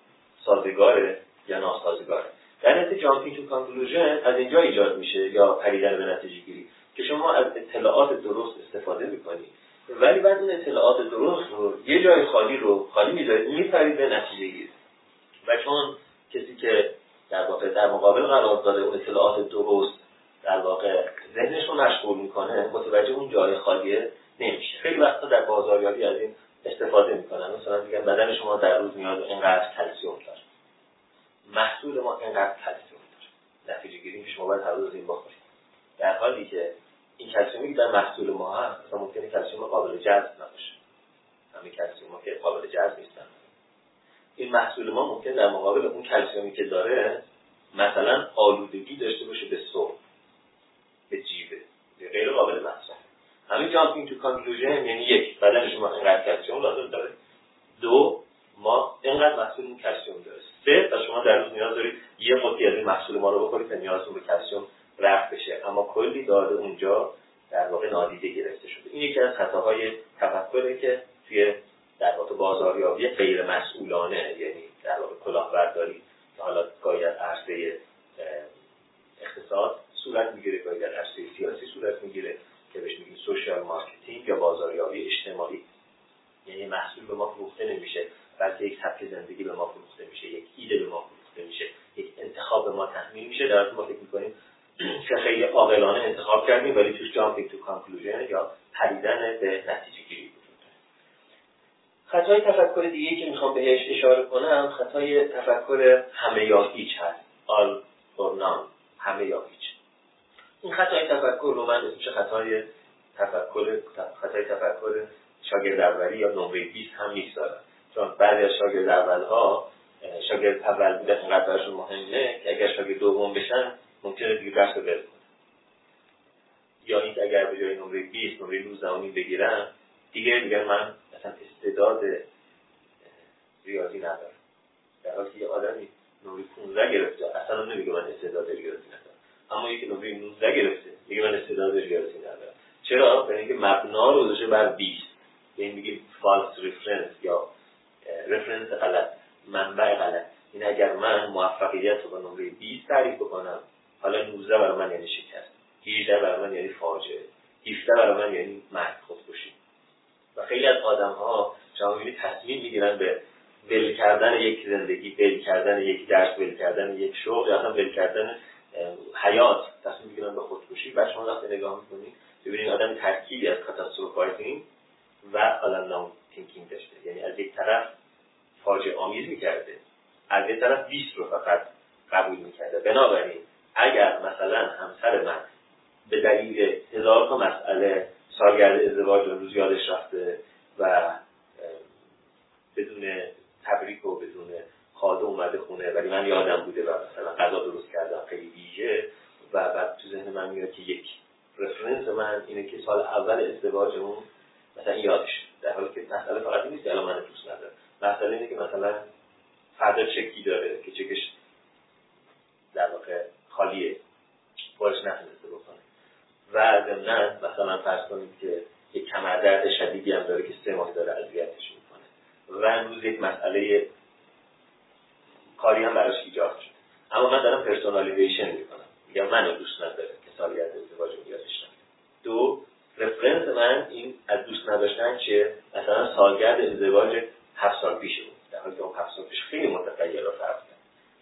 سازگاره یا ناسازگاره؟ در نتیجه جامپینگ تو کانکلوژن از اینجا ایجاد میشه یا پریدن به نتیجه گیری که شما از اطلاعات درست استفاده می‌کنید ولی بعد اون اطلاعات درست رو یه جای خالی رو خالی می‌ذارید میپرید به نتیجه گیری. و چون کسی که در واقع در مقابل قرار داده اون اطلاعات درست در واقع ذهنش رو مشغول می‌کنه متوجه اون جای خالیه نمیشه. خیلی وقتا در بازاریابی از این استفاده می‌کنن. مثلا میگن بدن شما در روز نیاز اینقدر کلسیوم داره. محصول ما اینقدر کلسیوم داره. نتیجه گیری شما باید هر روز این بخورید. در حالی که این کلسیومی که در محصول ما هست مثلا ممکنه کلسیوم قابل جذب نباشه. همین کلسیوم که قابل جذب نیستن. این محصول ما ممکن در مقابل اون کلسیومی که داره مثلا آلودگی داشته باشه به سو به جیبه غیر قابل مصرف همین جامپینگ تو کانکلوژن یعنی یک بدن شما اینقدر کلسیوم لازم داره. دو ما اینقدر محصول این کلسیوم داره. سه و شما در روز نیاز دارید یه قطعی از این محصول ما رو بخورید تا نیازتون به کلسیوم رفت بشه. اما کلی داده اونجا در واقع نادیده گرفته شده. این یکی از خطاهای تفکره که توی در واقع بازاریابی غیر مسئولانه یعنی در واقع کلاهبرداری که حالا گاهی از عرصه اقتصاد صورت می‌گیره گاهی در عرصه سیاسی صورت می‌گیره که بهش میگیم social marketing یا بازاریابی اجتماعی. یعنی محصول به ما فروخته نمیشه بلکه یک سبک زندگی به ما فروخته میشه یک ایده به ما فروخته میشه یک انتخاب به ما تحمیل میشه. در ما فکر می‌کنیم که خیلی عاقلانه انتخاب کردیم ولی توش jumping to conclusion یا پریدن به نتیجه گیری وجود خطای تفکر دیگه که می‌خوام بهش اشاره کنم خطای تفکر همه یا هیچ هست. آل or همه یا هیچ. این خطای تفکر رو من اسمش خطای تفکر خطای تفکر شاگرد اولی یا نمره 20 هم می‌گذارم. چون بعضی از شاگرد اولها شاگرد اول بودن اینقدر مهمه که اگر شاگرد دوم بشن ممکنه دیگه درس رو یا این اگر به جای نمره 20 نمره 19 بگیرم دیگه میگن من مثلا استعداد ریاضی ندارم. در حالی که یه آدمی نمره 15 گرفته اصلا نمیگه من استعداد ریاضی ندارم. اما یکی نمره 19 گرفته میگه من استعداد ریاضی ندارم. چرا؟ برای اینکه مبنا رو گذاشته بر 20 یعنی میگه false reference یا reference غلط منبع غلط. این اگر من موفقیت رو با نمره 20 تعریف بکنم حالا 19 برای من یعنی شکست. 18 برای من یعنی فاجعه. 17 برای من یعنی مرگ خودکشی. و خیلی از آدم ها می‌بینید تصمیم می‌گیرن به ول کردن یک زندگی ول کردن یک درس ول کردن یک شغل یا ول کردن حیات. تصمیم می‌گیرن به خودکشی. و شما وقتی نگاه می‌کنید ببینید آدم ترکیبی از catastrophizing و all or none thinking داشته. یعنی از یک طرف فاجعه آمیز می‌کرده از یک طرف 20 رو فقط قبول می‌کرده. بنابراین اگر مثلا همسر من به دلیل هزار تا مسئله سالگرد ازدواج روز یادش رفته و بدون تبریک و بدون خاده اومده خونه ولی من یادم بوده و مثلا غذا درست کردم خیلی ویژه و بعد تو ذهن من میاد که یک رفرنس من اینه که سال اول ازدواجمون مثلا یادش در حالی که مسئله فقط نیست که الان من دوست ندارم. مسئله اینه که مثلا فردا چکی داره که چکش در واقع خالیه. بارش نتونسته بکنه. و ضمنا مثلا فرض کنید که یک کمردرد شدیدی هم داره که سه ماه داره اذیتش می‌کنه. و امروز یک مسئله کاری هم براش ایجاد شد. اما من دارم personalization می‌کنم. میگم منو دوست نداره که سالگرد ازدواج رو یادش دو reference من این از دوست نداشتن چه مثلا سالگرد ازدواج هفت سال پیشه بود. در حالی که اون هفت سال پیش خیلی متغیر و فرق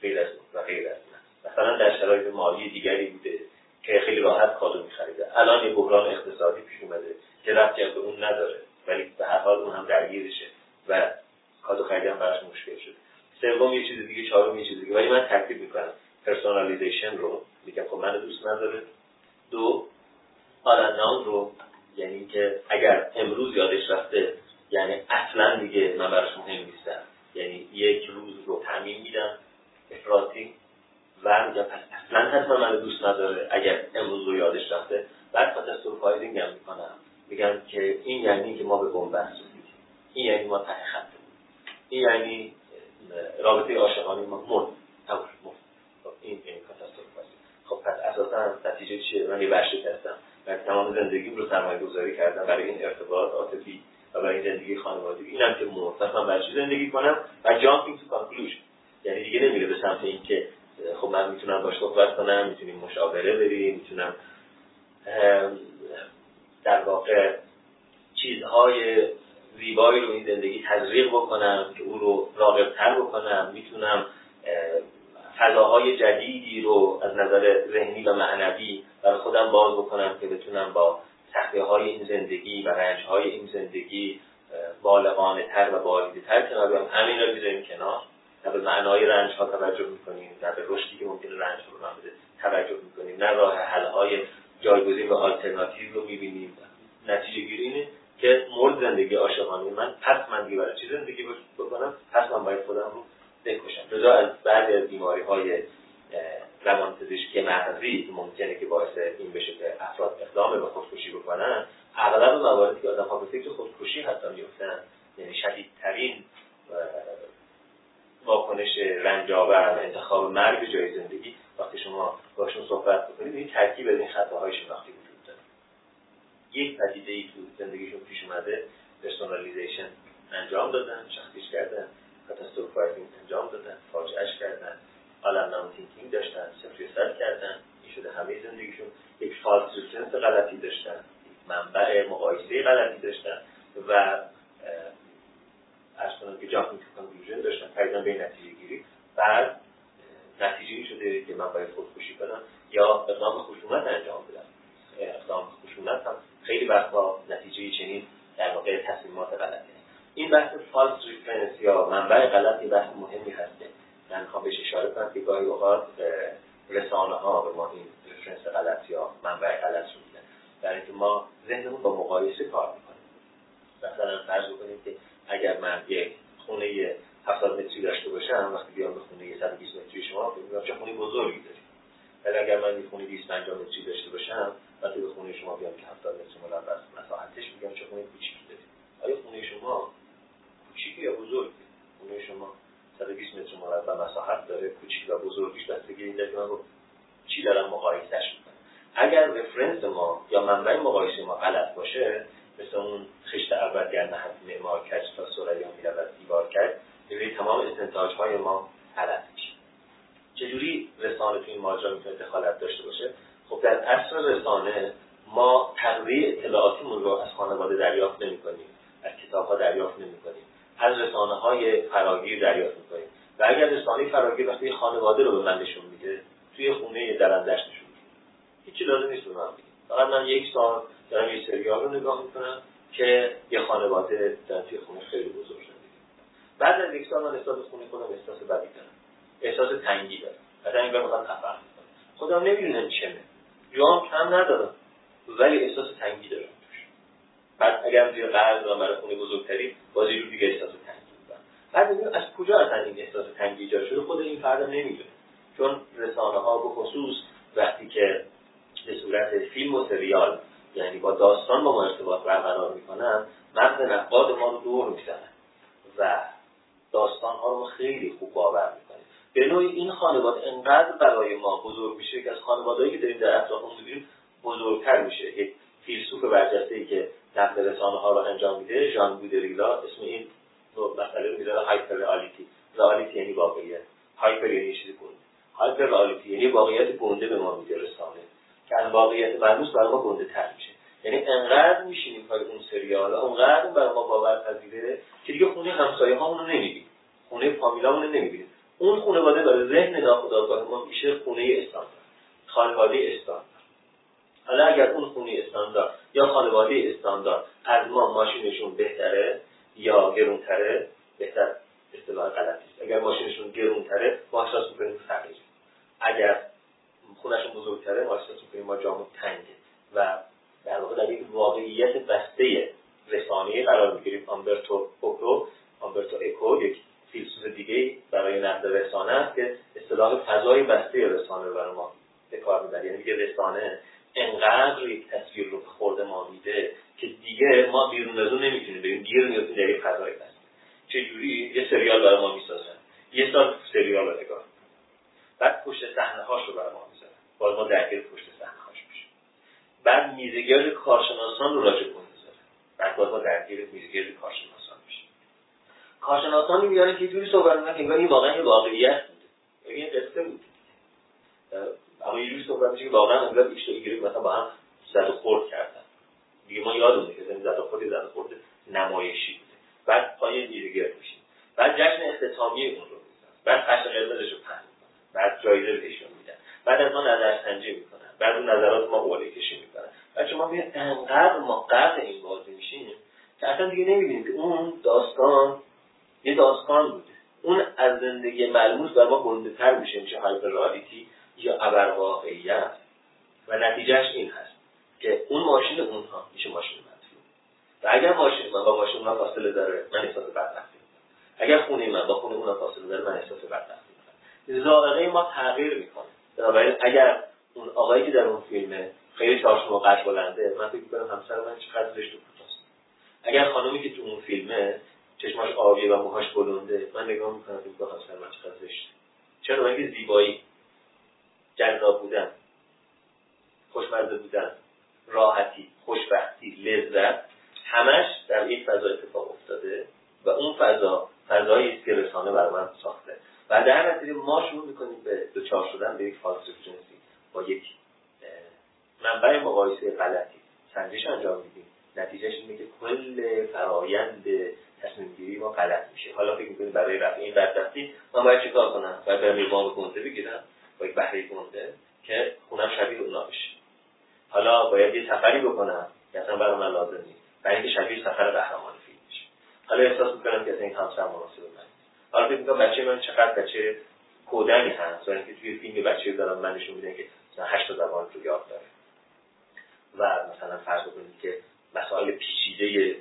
غیر از و غیر از مثلا در شرایط مالی دیگری بوده که خیلی راحت کادو میخریده. الان یه بحران اقتصادی پیش اومده که ربط به اون نداره ولی به هر حال اون هم درگیرشه و کادو خریدن براش مشکل شده. سوم یه چیز دیگه چهارم یه چیز دیگه. ولی من ترتیب می‌کنم. personalization رو میگم. خب من دوست نداره. دو all or none رو یعنی که اگر امروز یادش رفته یعنی اصلا دیگه من براش مهم نیستم. یعنی یک روز رو تعمیم میدم. افراطی. و میگم پس اصلا حتما من دوست نداره اگر امروز رو یادش رفته. بعد catastrophizing هم می‌کنم. میگم که این یعنی که ما به بنبست رسیدیم این یعنی ما ته خط. این یعنی رابطه عاشقانه ما. مرد. تموم خب این این catastrophizing خب پس اساسا نتیجه چیه؟ من یه ورشکستم و تمام زندگیم رو سرمایه گذاری کردم برای این ارتباط عاطفی و برای این زندگی خانوادگی. اینم که مرد. من برای زندگی کنم؟ و جامپینگ تو کانکلوژن. یعنی دیگه نمیره به سمت اینکه خب من می‌تونم باش صحبت کنم می‌تونیم مشاوره بریم می‌تونم در واقع چیزهای زیبایی رو این زندگی تزریق بکنم که او رو راغبتر بکنم. می‌تونم فضاهای جدیدی رو از نظر ذهنی و معنوی برای خودم باز بکنم که بتونم با سخته های این زندگی و رنج های این زندگی بالغانه تر و بالیده تر کنار همین را بیذاریم کنار. نه به معنای رنج ها توجه می‌کنیم نه به رشدی که ممکنه رنج رو بده توجه می‌کنیم. نه راه حل های جایگزین و آلترناتیو رو می‌بینیم. نتیجه گیری اینه که مورد زندگی عاشقانه من پس من دیگه برای چی زندگی بکنم؟ پس من باید خودم رو بکشم. جدا از بعضی از بیماری های روان پزشکی مغزی ممکنه که باعث این بشه که افراد اقدام به خودکشی بکنن. اغلب مواردی که آدم ها به فکر خودکشی حتی میفتن یعنی شدیدترین واکنش رنجاور و انتخاب مرگ جای زندگی وقتی شما باشون صحبت بکنید این ترکیب از این خطاهای شناختی وجود داره. یک پدیده ای تو زندگیشون پیش اومده personalization انجام دادن شخصیش کردن catastrophizing انجام دادن فاجعهش کردن all or none thinking داشتن صفر سر کردن این شده همه زندگیشون. یک false غلطی داشتن منبع مقایسه غلطی داشتن و عرض کنم که jumping conclusion داشتن. پریدن به نتیجه گیری. بعد نتیجه شده که من باید خودکشی کنم یا اقدام خشونت انجام بدم. اقدام خشونت هم خیلی وقتا نتیجه چنین در واقع تصمیمات غلطه. این بحث false reference یا منبع غلط بحث مهمی هسته من می‌خوام بهش اشاره کنم که گاهی اوقات رسانه ها به ما این reference غلط یا منبع غلط رو میدن. برای اینکه ما ذهنمون با مقایسه کار می‌کنیم مثلا فرض بکنیم که اگر من یک خونه 70 متری داشته باشم وقتی بیام به خونه 120 متری شما میگم چه خونه بزرگی داریم. ولی اگر من یک خونه 250 متری داشته باشم وقتی به خونه شما بیام که 70 متر مربع مساحتش میگم چه خونه کوچیکی داریم. آیا خونه شما کوچیکی یا بزرگ خونه شما 120 متر مربع مساحت داره کوچیک و بزرگیش بستگی این داره من چی دارم مقایسهش می‌کنم اگر رفرنس ما یا منبع مقایسه ما غلط باشه مثل اون خشت اول گر نهد معمار کج تا سریا می‌رود دیوار کرد ببینید تمام استنتاج های ما غلط میشه. چجوری رسانه تو این ماجرا می‌تونه دخالت داشته باشه؟ خب در اصل رسانه ما تغذیه اطلاعاتیمون رو از خانواده دریافت نمی کنیم از کتاب ها دریافت نمی کنیم از رسانه های فراگیر دریافت می کنیم و اگر رسانه فراگیر وقتی خانواده رو به من نشون میده توی خونه درندش نشون میده. هیچی لازم نیست به من فقط من یک سال دارم یه سریال رو نگاه می‌کنم که یه خانواده در توی خونه خیلی بزرگ شده. بعد از یک سال من احساس خونه خودم احساس بدی دارم. احساس تنگی دارم. بعد این می‌خوام تفهم خودم نمی‌دونم چمه. جام کم ندارم ولی احساس تنگی دارم بعد اگر توی قرض و برای خونه بزرگتری باز رو دیگه احساس تنگی دارم بعد از کجا اصلا این احساس تنگی ایجاد شده خود این فرد نمی‌دونه چون رسانه ها به خصوص وقتی که به صورت فیلم و سریال یعنی با داستان با ما ارتباط برقرار می‌کنن مغز نقاد ما رو دور می‌زنن و داستان ها رو خیلی خوب باور می‌کنیم. به نوعی این خانواده انقدر برای ما بزرگ میشه که از خانوادهایی که داریم در اطرافمون می‌بینیم بزرگتر میشه. یک فیلسوف برجسته ای که نقد رسانه ها رو انجام میده ژان بودریلا اسم این مسئله رو می‌ذاره هایپر رئالیتی رئالیتی یعنی واقعیت. هایپر یعنی چیزی گنده هایپر رئالیتی یعنی واقعیت گنده به ما میده رسانه. که از واقعیت مرموز برای ما گنده تر میشه. یعنی انقدر میشینیم پای اون سریال انقدر برای ما باورپذیره که دیگه خونه همسایه هامون رو نمی‌بینیم. خونه فامیلامون رو نمی‌بینیم. اون خانواده برای ذهن ناخودآگاه ما میشه خونه استاندارد. خانواده استاندارد. حالا اگر اون خونه استاندارد یا خانواده استاندارد از ما ماشینشون بهتره یا گرونتره بهتر اصطلاح غلطی است اگر ماشینشون گرونتره ما احساس می‌کنیم فقیر اگر خونشون بزرگتره ما احساس ما جامون تنگه و در واقع در یک واقعیت بسته رسانه قرار می‌گیریم. آمبرتو اوکو آمبرتو اکو یک فیلسوف دیگه برای نقد رسانه است که اصطلاح فضای بسته رسانه برای ما به کار می‌بره. یعنی دیگه رسانه انقدر یک تصویر رو خورد ما میده که دیگه ما بیرون از اون نمی‌تونیم بریم. گیر میفتیم در یک فضای بسته. چجوری؟ یه سریال برای ما می‌سازن. یه سال سریال رو نگاه بعد پشت صحنه هاش برای ما باز ما درگیر پشت صحنه هاش میشیم. بعد میزگرد کارشناسان رو راجع کن بعد باز ما درگیر میزگرد کارشناسان میشیم. کارشناسانی میارن که جوری صحبت می‌کنن که این واقعا یه واقعیت بوده. یعنی قصه بود اما یه جوری صحبت میشه که واقعا انگار ایشت و مثلا با هم زد و خورد کردن. دیگه ما یادمونه که زد و خورد زد و خورد نمایشی بوده. بعد پای میزگرد میشیم. بعد جشن اختتامیه اون رو بعد خشن قرمزش رو پهن بعد جایزه بهشون بعد از ما نظرسنجی می‌کنن. بعد اون نظرات ما قوله کشی می‌کنن. بچه ما میگن انقدر ما قرد این بازی میشیم که اصلا دیگه نمی‌بینیم که اون داستان یه داستان بوده. اون از زندگی ملموس بر ما گنده تر میشه میشه هایپر رالیتی یا ابر واقعیت و نتیجهش این هست که اون ماشین اونها میشه ماشین منفی و اگر ماشین من با ماشین اونها فاصله داره من احساس بدبختی اگر خونه من با خونه اونها فاصله داره من احساس بدبختی می‌کنم. ذائقه ما تغییر می‌کنه. بنابراین اگر اون آقایی که در اون فیلمه خیلی چارچوب قد بلنده من فکر می‌کنم همسر من چقدر زشت و کوتاست. اگر خانمی که تو اون فیلمه چشماش آبی و موهاش بلنده من نگاه می‌کنم که با همسر من چقدر زشت چرا؟ اینکه زیبایی. جذاب بودن. خوشمزه بودن. راحتی خوشبختی لذت. همش در یک فضا اتفاق افتاده و اون فضا فضایی است که رسانه برای من ساخته. و در نتیجه ما شروع می‌کنیم به دوچار شدن به یک فالس با یک منبع مقایسه غلطی. سنجش انجام میدیم. نتیجهش اینه که کل فرایند تصمیم گیری ما غلط میشه. حالا فکر می‌کنید برای رفع این بدبختی من باید چیکار کنم؟ باید برم وام گنده بگیرم. با یک بهره گنده که خونم شبیه اونا بشه. حالا باید یه سفری بکنم که اصلا برای من لازم نیست. برای اینکه شبیه سفر قهرمان فیلم بشه. حالا احساس می‌کنم که این همسر مناسب من حالا فکر می‌کنم بچه من چقدر بچه کودنی هست و اینکه توی فیلم بچه دارم من نشون میده که مثلا هشت زبان رو یاد داره. و مثلا فرض کنید که مسائل پیچیده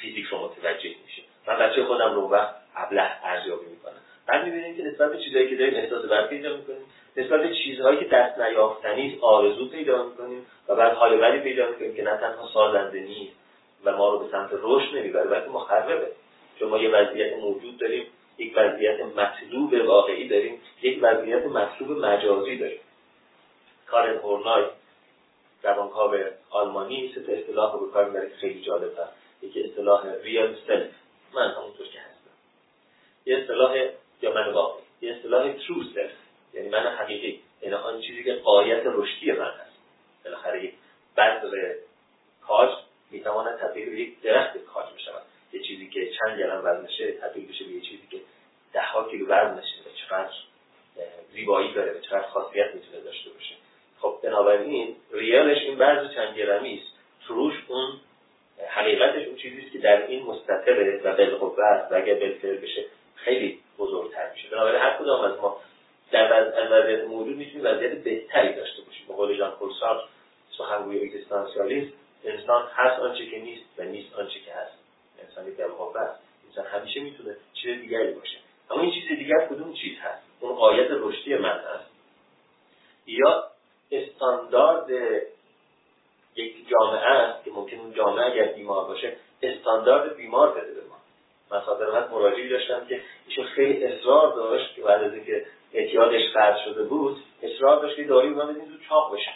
فیزیک رو متوجه میشه. من بچه خودم رو وقت ابله ارزیابی می‌کنم. بعد می‌بینیم که نسبت به چیزهایی که داریم احساس بد پیدا می‌کنیم. نسبت به چیزهایی که دست نیافتنی آرزو پیدا می‌کنیم و بعد حال بدی پیدا می‌کنیم که نه تنها سازنده نیست و ما رو به سمت رشد نمی‌بره بلکه مخربه. چون ما یه وضعیت موجود داریم یک وضعیت مطلوب واقعی داریم یک وضعیت مطلوب مجازی داریم. کارن هورنای روانکاو آلمانی سه اصطلاح رو به کار خیلی جالب هست یکی اصطلاح real self من همونطور که هستم. یه اصطلاح یا من واقعی. یه اصطلاح true self یعنی من حقیقی. یعنی آن چیزی که غایت رشدی من هست. بالاخره یک بذر کاج می‌تواند تبدیل به یک درخت کاج بشود. یه چیزی که چند گرم وزنشه تبدیل بشه به یه چیزی که ده ها کیلو وزنشه و چقدر زیبایی داره و چقدر خاصیت می‌تونه داشته باشه. خب بنابراین real ش این بذر چند گرمی است. تروش اون حقیقتش اون چیزی که در این مستطره و بالقوه است و اگر بالفعل بشه خیلی بزرگتر میشه. بنابراین هر کدام از ما در وضعیت موجود می‌تونیم وضعیت بهتری داشته باشیم. به قول ژان سخنگوی اگزیستانسیالیسم انسان هست آنچه که نیست و نیست آنچه که هست. انسان بالقوه است. انسان همیشه می‌تونه چیز دیگری باشه. اما این چیز دیگر کدوم چیز هست؟ اون قایت رشدی من هست. یا استاندارد یک جامعه است که ممکن اون جامعه اگر بیمار باشه استاندارد بیمار بده به ما. من خاطر مراجعی داشتم که ایشون خیلی اصرار داشت که بعد از اینکه اعتیادش قطع شده بود اصرار داشت که داری من بدین تو چاق بشن.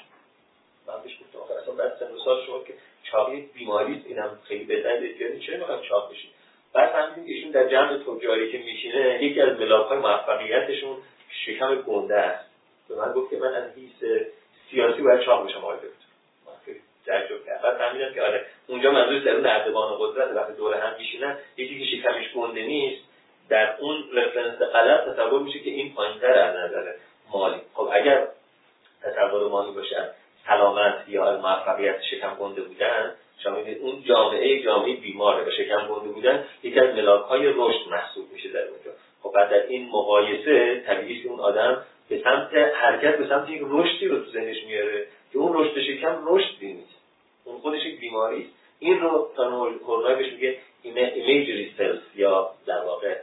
من بهش گفتم آخه اصلا بعد سن سال شما که چاقی بیماری اینم خیلی بهتر اعتیادی چرا می‌خوام چاق بشین بعد فهمیدیم ایشون در جمع تجاری که میشینه یکی از ملاک های موفقیتشون شکم گنده است. به من گفت که من از حیث سیاسی باید چاق بشم. آقای دکتر تعجب کرد بعد فهمیدم که آره اونجا منظور درون نردبان قدرت وقتی دور هم میشینن یکی که شکمش گنده نیست در اون رفرنس غلط تصور میشه که این پایینتر از نظر مالی. خب اگر تصور مالی باشه سلامت یا موفقیت شکم گنده بودن شما اون جامعه جامعه بیماره و شکم گنده بودن یکی از ملاک های رشد محسوب میشه در اونجا. خب بعد در این مقایسه طبیعی اون آدم به سمت حرکت به سمت یک رشدی رو تو ذهنش میاره که اون رشد شکم رشدی نیست. اون خودش یک بیماری این رو تا بهش میگه imaginary self یا در واقع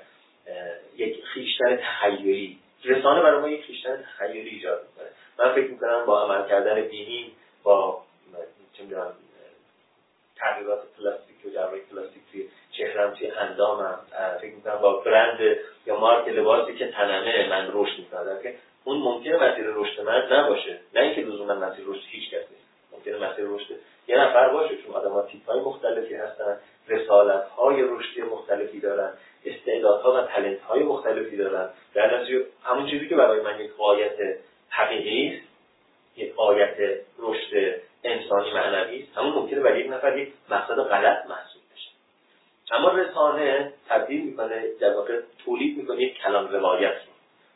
یک خویشتن تخیلی. رسانه برای ما یک خویشتن تخیلی ایجاد می‌کنه. من فکر می‌کنم با عمل کردن بینی با چه تغییرات پلاستیک و جراحی پلاستیک توی چهرم توی اندامم فکر می‌کنم با برند یا مارک لباسی که تنمه من رشد می‌کنم. که اون ممکنه مسیر رشد من نباشه. نه اینکه لزوما مسیر رشد هیچ کس نیست ممکنه مسیر رشد یه نفر باشه. چون آدم ها تیپ های مختلفی هستن رسالت های رشدی مختلفی دارن استعدادها و تلنت های مختلفی دارن. در همون چیزی که برای من یک قایت حقیقی است. یک قایت رشد انسانی معنوی است. همون ممکنه برای یک نفر یک مقصد غلط محسوب بشه. اما رسانه تبدیل می‌کنه در واقع تولید می‌کنه یک کلام روایت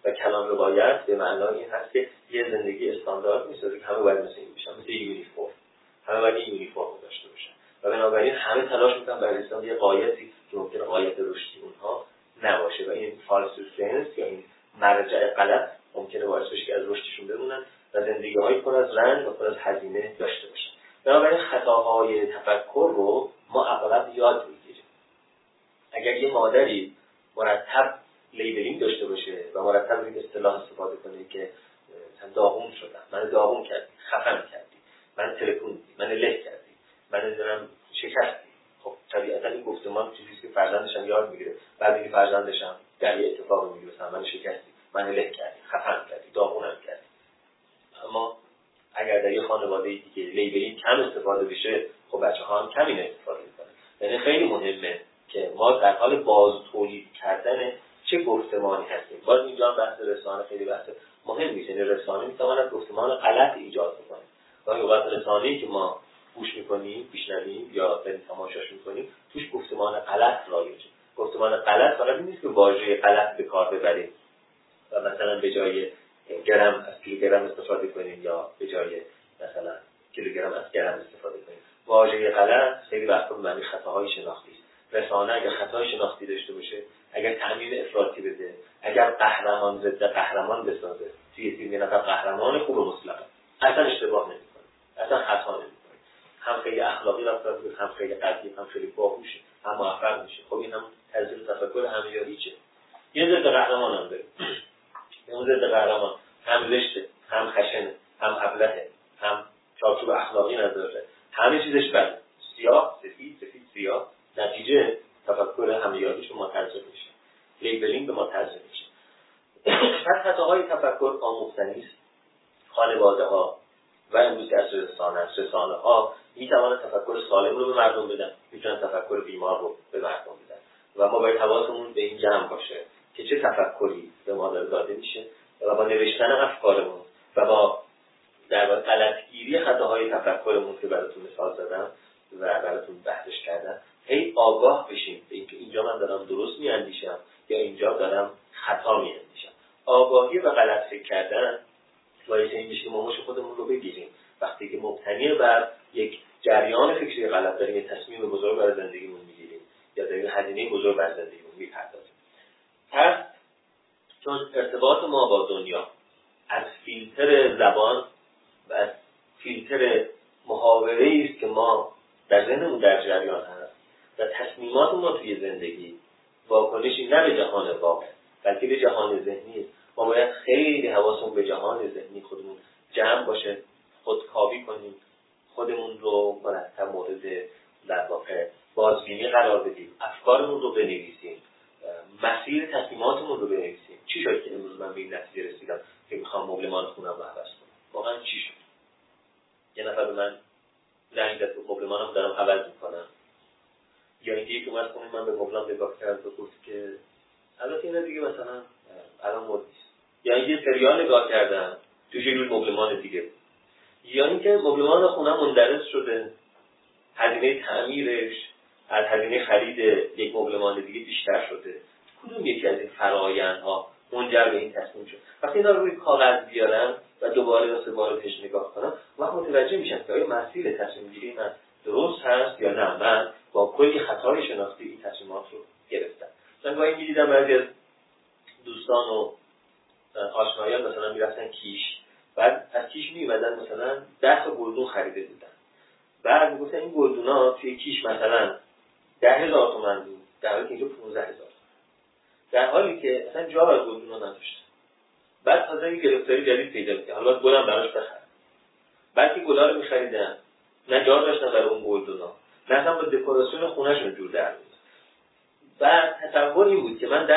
و کلام روایت به معنای این هست که یه زندگی استاندارد می‌سازه که همه باید مثل این بشن مثل یونیفرم. همه باید یونیفرم داشته باشن. و بنابراین همه تلاش می‌کنن برای رساندن یه قایتی که ممکن قایت رشدی اونها نباشه. و این فالس یا این مرجع غلط ممکنه باعث بشه که از رشدشون بمونن و زندگی های پر از رنج و پر از هزینه داشته باشن. بنابراین خطاهای تفکر رو ما اغلب یاد می‌گیریم. اگر یه مادری مرتب لیبلینگ داشته باشه و مرتب این اصطلاح استفاده کنه که مثلا داغون شدم من داغون کردی خفن کردی من تلکوندی من له کردی من نمی‌دونم شکستی. خب طبیعتا این گفتمان چیزی که فرزندشم یاد می‌گیره. بعد اینکه فرزندشم در یه اتفاق می‌گیره من شکستی. من له کردی خفن کردی داغونم کردی. اما اگر در یه خانواده دیگه لیبلینگ کم استفاده بشه خب بچه ها هم کمی استفاده می‌کنن. یعنی خیلی مهمه که ما در حال باز تولید کردن چه گفتمانی هستیم. باز اینجا بحث رسانه خیلی بحث مهم میشه یعنی رسانه می‌تواند گفتمان غلط ایجاد بکنه. گاهی اوقات رسانه‌ای که ما گوش می‌کنیم میشنویم یا داریم تماشاش می‌کنیم توش گفتمان غلط رایجه گفتمان غلط فقط این نیست که واژه غلط به کار ببریم. و مثلا به جای گرم از کیلوگرم استفاده کنیم یا به جای مثلا کیلوگرم از گرم استفاده کنیم. واژه غلط خیلی وقتا به معنی خطاهای شناختی رسانه اگر خطای شناختی داشته باشه اگر تعمیم افراطی بده اگر قهرمان ضد قهرمان بسازه توی فیلم نفر قهرمان خوب مطلقه. اصلا اشتباه نمی‌کنه. اصلا خطا نمی‌کنه. هم خیلی اخلاقی رفتار هم خیلی قدیم هم خیلی باهوشه هم موفق میشه. خب این هم تزیین تفکر همیاری چه یه ضد قهرمان هم اون ضد قهرمان. هم زشته هم خشنه هم ابلهه هم چارچوب اخلاقی نداره. همه چیزش بده. سیاه سفید سفید سیاه. نتیجه تفکر همیاریش ما ترجمه میشه. لیبلینگ به ما ترجمه میشه. پس خطاهای تفکر آموختنی است. خانواده ها و امروز از رسانه رسانه ها تفکر سالم رو به مردم بدن. می‌تونن تفکر بیمار رو به مردم بدن. و ما باید حواسمون به این جمع باشه. که چه تفکری به ما داره داده میشه و با نوشتن افکارمون و با در واقع غلطگیری خطاهای تفکرمون که براتون مثال زدم و براتون بحثش کردم هی آگاه بشیم به اینکه اینجا من دارم درست میاندیشم یا اینجا دارم خطا میاندیشم. آگاهی و غلط فکر کردن باعث این میشه که خودمون رو بگیریم. وقتی که مبتنی بر یک جریان فکری غلط داریم یه تصمیم بزرگ برای زندگیمون می‌گیریم یا داریم هزینه بزرگ بر زندگیمون می‌پردازیم. پس چون ارتباط ما با دنیا از فیلتر زبان و از فیلتر محاوره است که ما در ذهنمون در جریان هست و تصمیمات ما توی زندگی واکنشی نه به جهان واقع بلکه به جهان ذهنی ما باید خیلی حواسمون به جهان ذهنی خودمون جمع باشه خودکاوی کنیم خودمون رو مرتب مورد در واقع بازبینی قرار بدیم افکارمون رو بنویسیم مسیر تصمیماتمون رو بنویسیم چی شد که امروز من به این نتیجه رسیدم که می‌خوام مبلمان خونم رو عوض کنم واقعا چی شد یه نفر به من زنگ زد مبلمانم دارم عوض می‌کنم خونه من به مبلم نگاه کرد و گفت که البته اینا دیگه مثلا الان مد نیست. یا اینکه سریال نگاه کردم تو جلوی مبلمان دیگه. یا اینکه مبلمان خونه مندرس شده. هزینه تعمیرش از هزینه خرید یک مبلمان دیگه بیشتر شده. کدوم یکی از این فرایندها منجر به این تصمیم شد؟ وقتی اینا رو روی کاغذ بیارم و دوباره و سه بار پیش نگاه کنم و متوجه میشم که آیا مسیر تصمیم گیری من درست هست یا نه. من کلی خطای شناختی این تصمیمات رو گرفتم من گاهی می‌دیدم بعضی از دوستان و آشنایان مثلا می‌رفتن کیش. بعد از کیش میومدن مثلا ده تا گلدون خریده بودن. بعد می‌گفتن این گلدونا توی کیش مثلا ده هزار تومن بود در حالی که اینجا پونزه هزار در حالی که اصلا جا از گلدونا نداشتن. بعد تازه یه گرفتاری جدید پیدا کرد حالا گلم براش بخر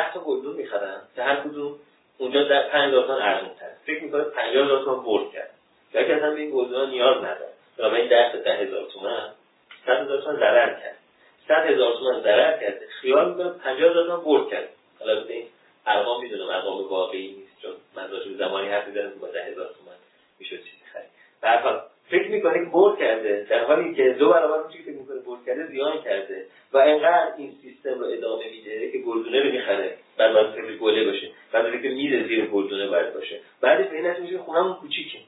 10 تا گلدون می‌خرن که هر کدوم اونجا در 5000 تومان ارزش تر فکر می‌کنه 50000 تومان برد کرد. یا که اصلا این گلدون نیاز نداره بنابراین 10 تا 10000 تومان 100000 تومان ضرر کرد. 100000 تومان ضرر کرد. خیال می‌کنه 50000 تومان برد کرد. حالا ببین ارقام می‌دونه ارقام واقعی نیست چون من داشتم زمانی حرف می‌زدم که با 10000 تومان می‌شد چیزی خرید. به هر فکر می‌کنه که برد کرده؟ در حالی که دو برابر اون فکر می‌کنه برد کرده زیان کرده. و انقدر این سیستم رو ادامه میده که گلدونه رو می‌خره بعد باید فکر گله باشه. بعد که میره زیر گلدونه باید باشه. بعدش به این نتیجه خونمون کوچیکه.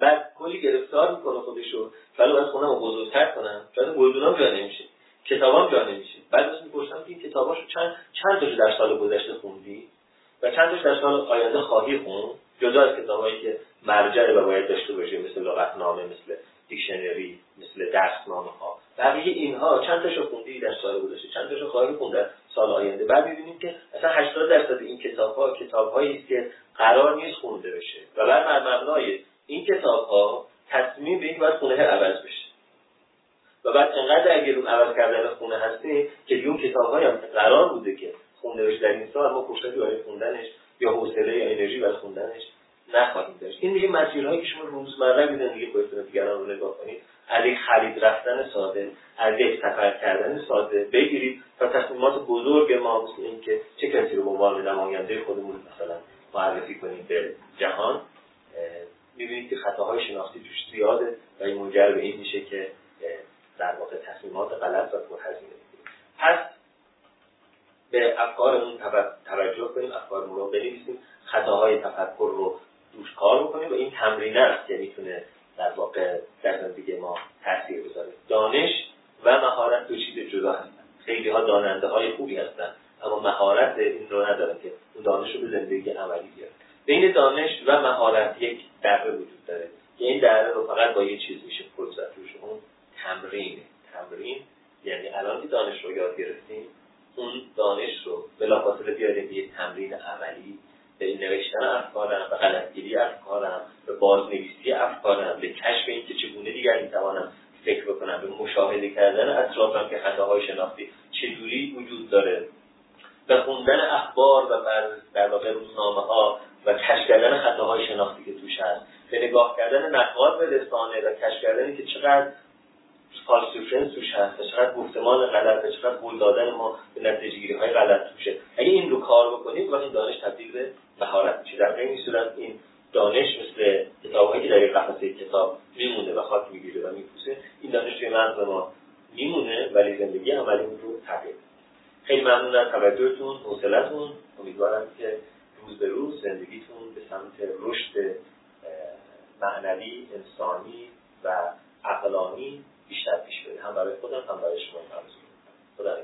بعد کلی گرفتار می‌کنه خودشو. ولی باید خونم رو بزرگتر کنم شاید گلدونام جا نمیشه. کتابام جا نمیشه. بعد از می‌پرسم که این کتاباشو چند چند تاشو در سال گذشته خوندی؟ و چند تاش در سال آینده خواهی خون جدا از کتابهایی که مرجع و باید داشته باشه مثل لغتنامه مثل دیکشنری مثل درسنامه ها بقیه اینها چند تاشو خوندی؟ در سال گذشته چند تاشو خواهی خوند؟ در سال آینده. بعد می‌بینیم که اصلا 80 درصد این کتاب ها کتاب است که قرار نیست خونده بشه. و بر مبنای این کتاب ها تصمیم به این باید خونه عوض بشه. و بعد انقدر اگر اون عوض کردن خونه هستیم که اون کتاب هم قرار بوده که خونده بشه در این سال ما فرصتی برای خوندنش یا حوصله یا انرژی برای خوندنش نخواهیم داشت. این دیگه مسیرهایی که شما روزمره به زندگی خودتون دیگران رو نگاه کنید از یک خرید رفتن ساده از یک سفر کردن ساده بگیرید تا تصمیمات بزرگ ما مثل این که چه کسی رو به عنوان نماینده خودمون مثلا معرفی کنیم به جهان می‌بینید که خطاهای شناختی توش زیاده و این منجر به این میشه که در واقع تصمیمات غلط و پرهزینه پس به افکارمون توجه کنیم افکارمون رو بنویسیم خطاهای تفکر رو دوش کار بکنیم و این تمرین است که می‌تونه در واقع در زندگی ما تاثیر بذاره. دانش و مهارت دو چیز جدا هستن خیلی ها داننده های خوبی هستن اما مهارت این رو ندارن که اون دانش رو به زندگی عملی بیارن بین دانش و مهارت یک دره وجود داره. که این دره رو فقط با یه چیز میشه پر زد اون تمرین تمرین یعنی الان که دانش رو یاد گرفتیم اون دانش رو بلافاصله بیاریم به یه تمرین عملی به نوشتن افکارم به غلطگیری افکارم به بازنویسی افکارم به کشف اینکه چگونه دیگر می‌توانم فکر بکنم به مشاهده کردن اطرافم که خطاهای شناختی چجوری وجود داره به خوندن اخبار و در واقع روزنامه ها و کشف کردن خطاهای شناختی که توش هست به نگاه کردن نقاد به رسانه و کشف کردن که چقدر فالس توش هست چقدر گفتمان غلط چقدر قول دادن ما به نتیجه های غلط توشه. اگه این رو کار بکنیم وقتی دانش تبدیل به مهارت میشه. در این صورت این دانش مثل کتابهایی که در قفسه کتاب میمونه و خاک می‌گیره و میپوسه این دانش توی مغز ما میمونه ولی زندگی عملیمون رو تغییر خیلی ممنون از توجهتون حوصلتون امیدوارم که روز به روز زندگیتون به سمت رشد معنوی انسانی و عقلانی بیشتر پیش بره. هم برای خودم هم برای شما خدا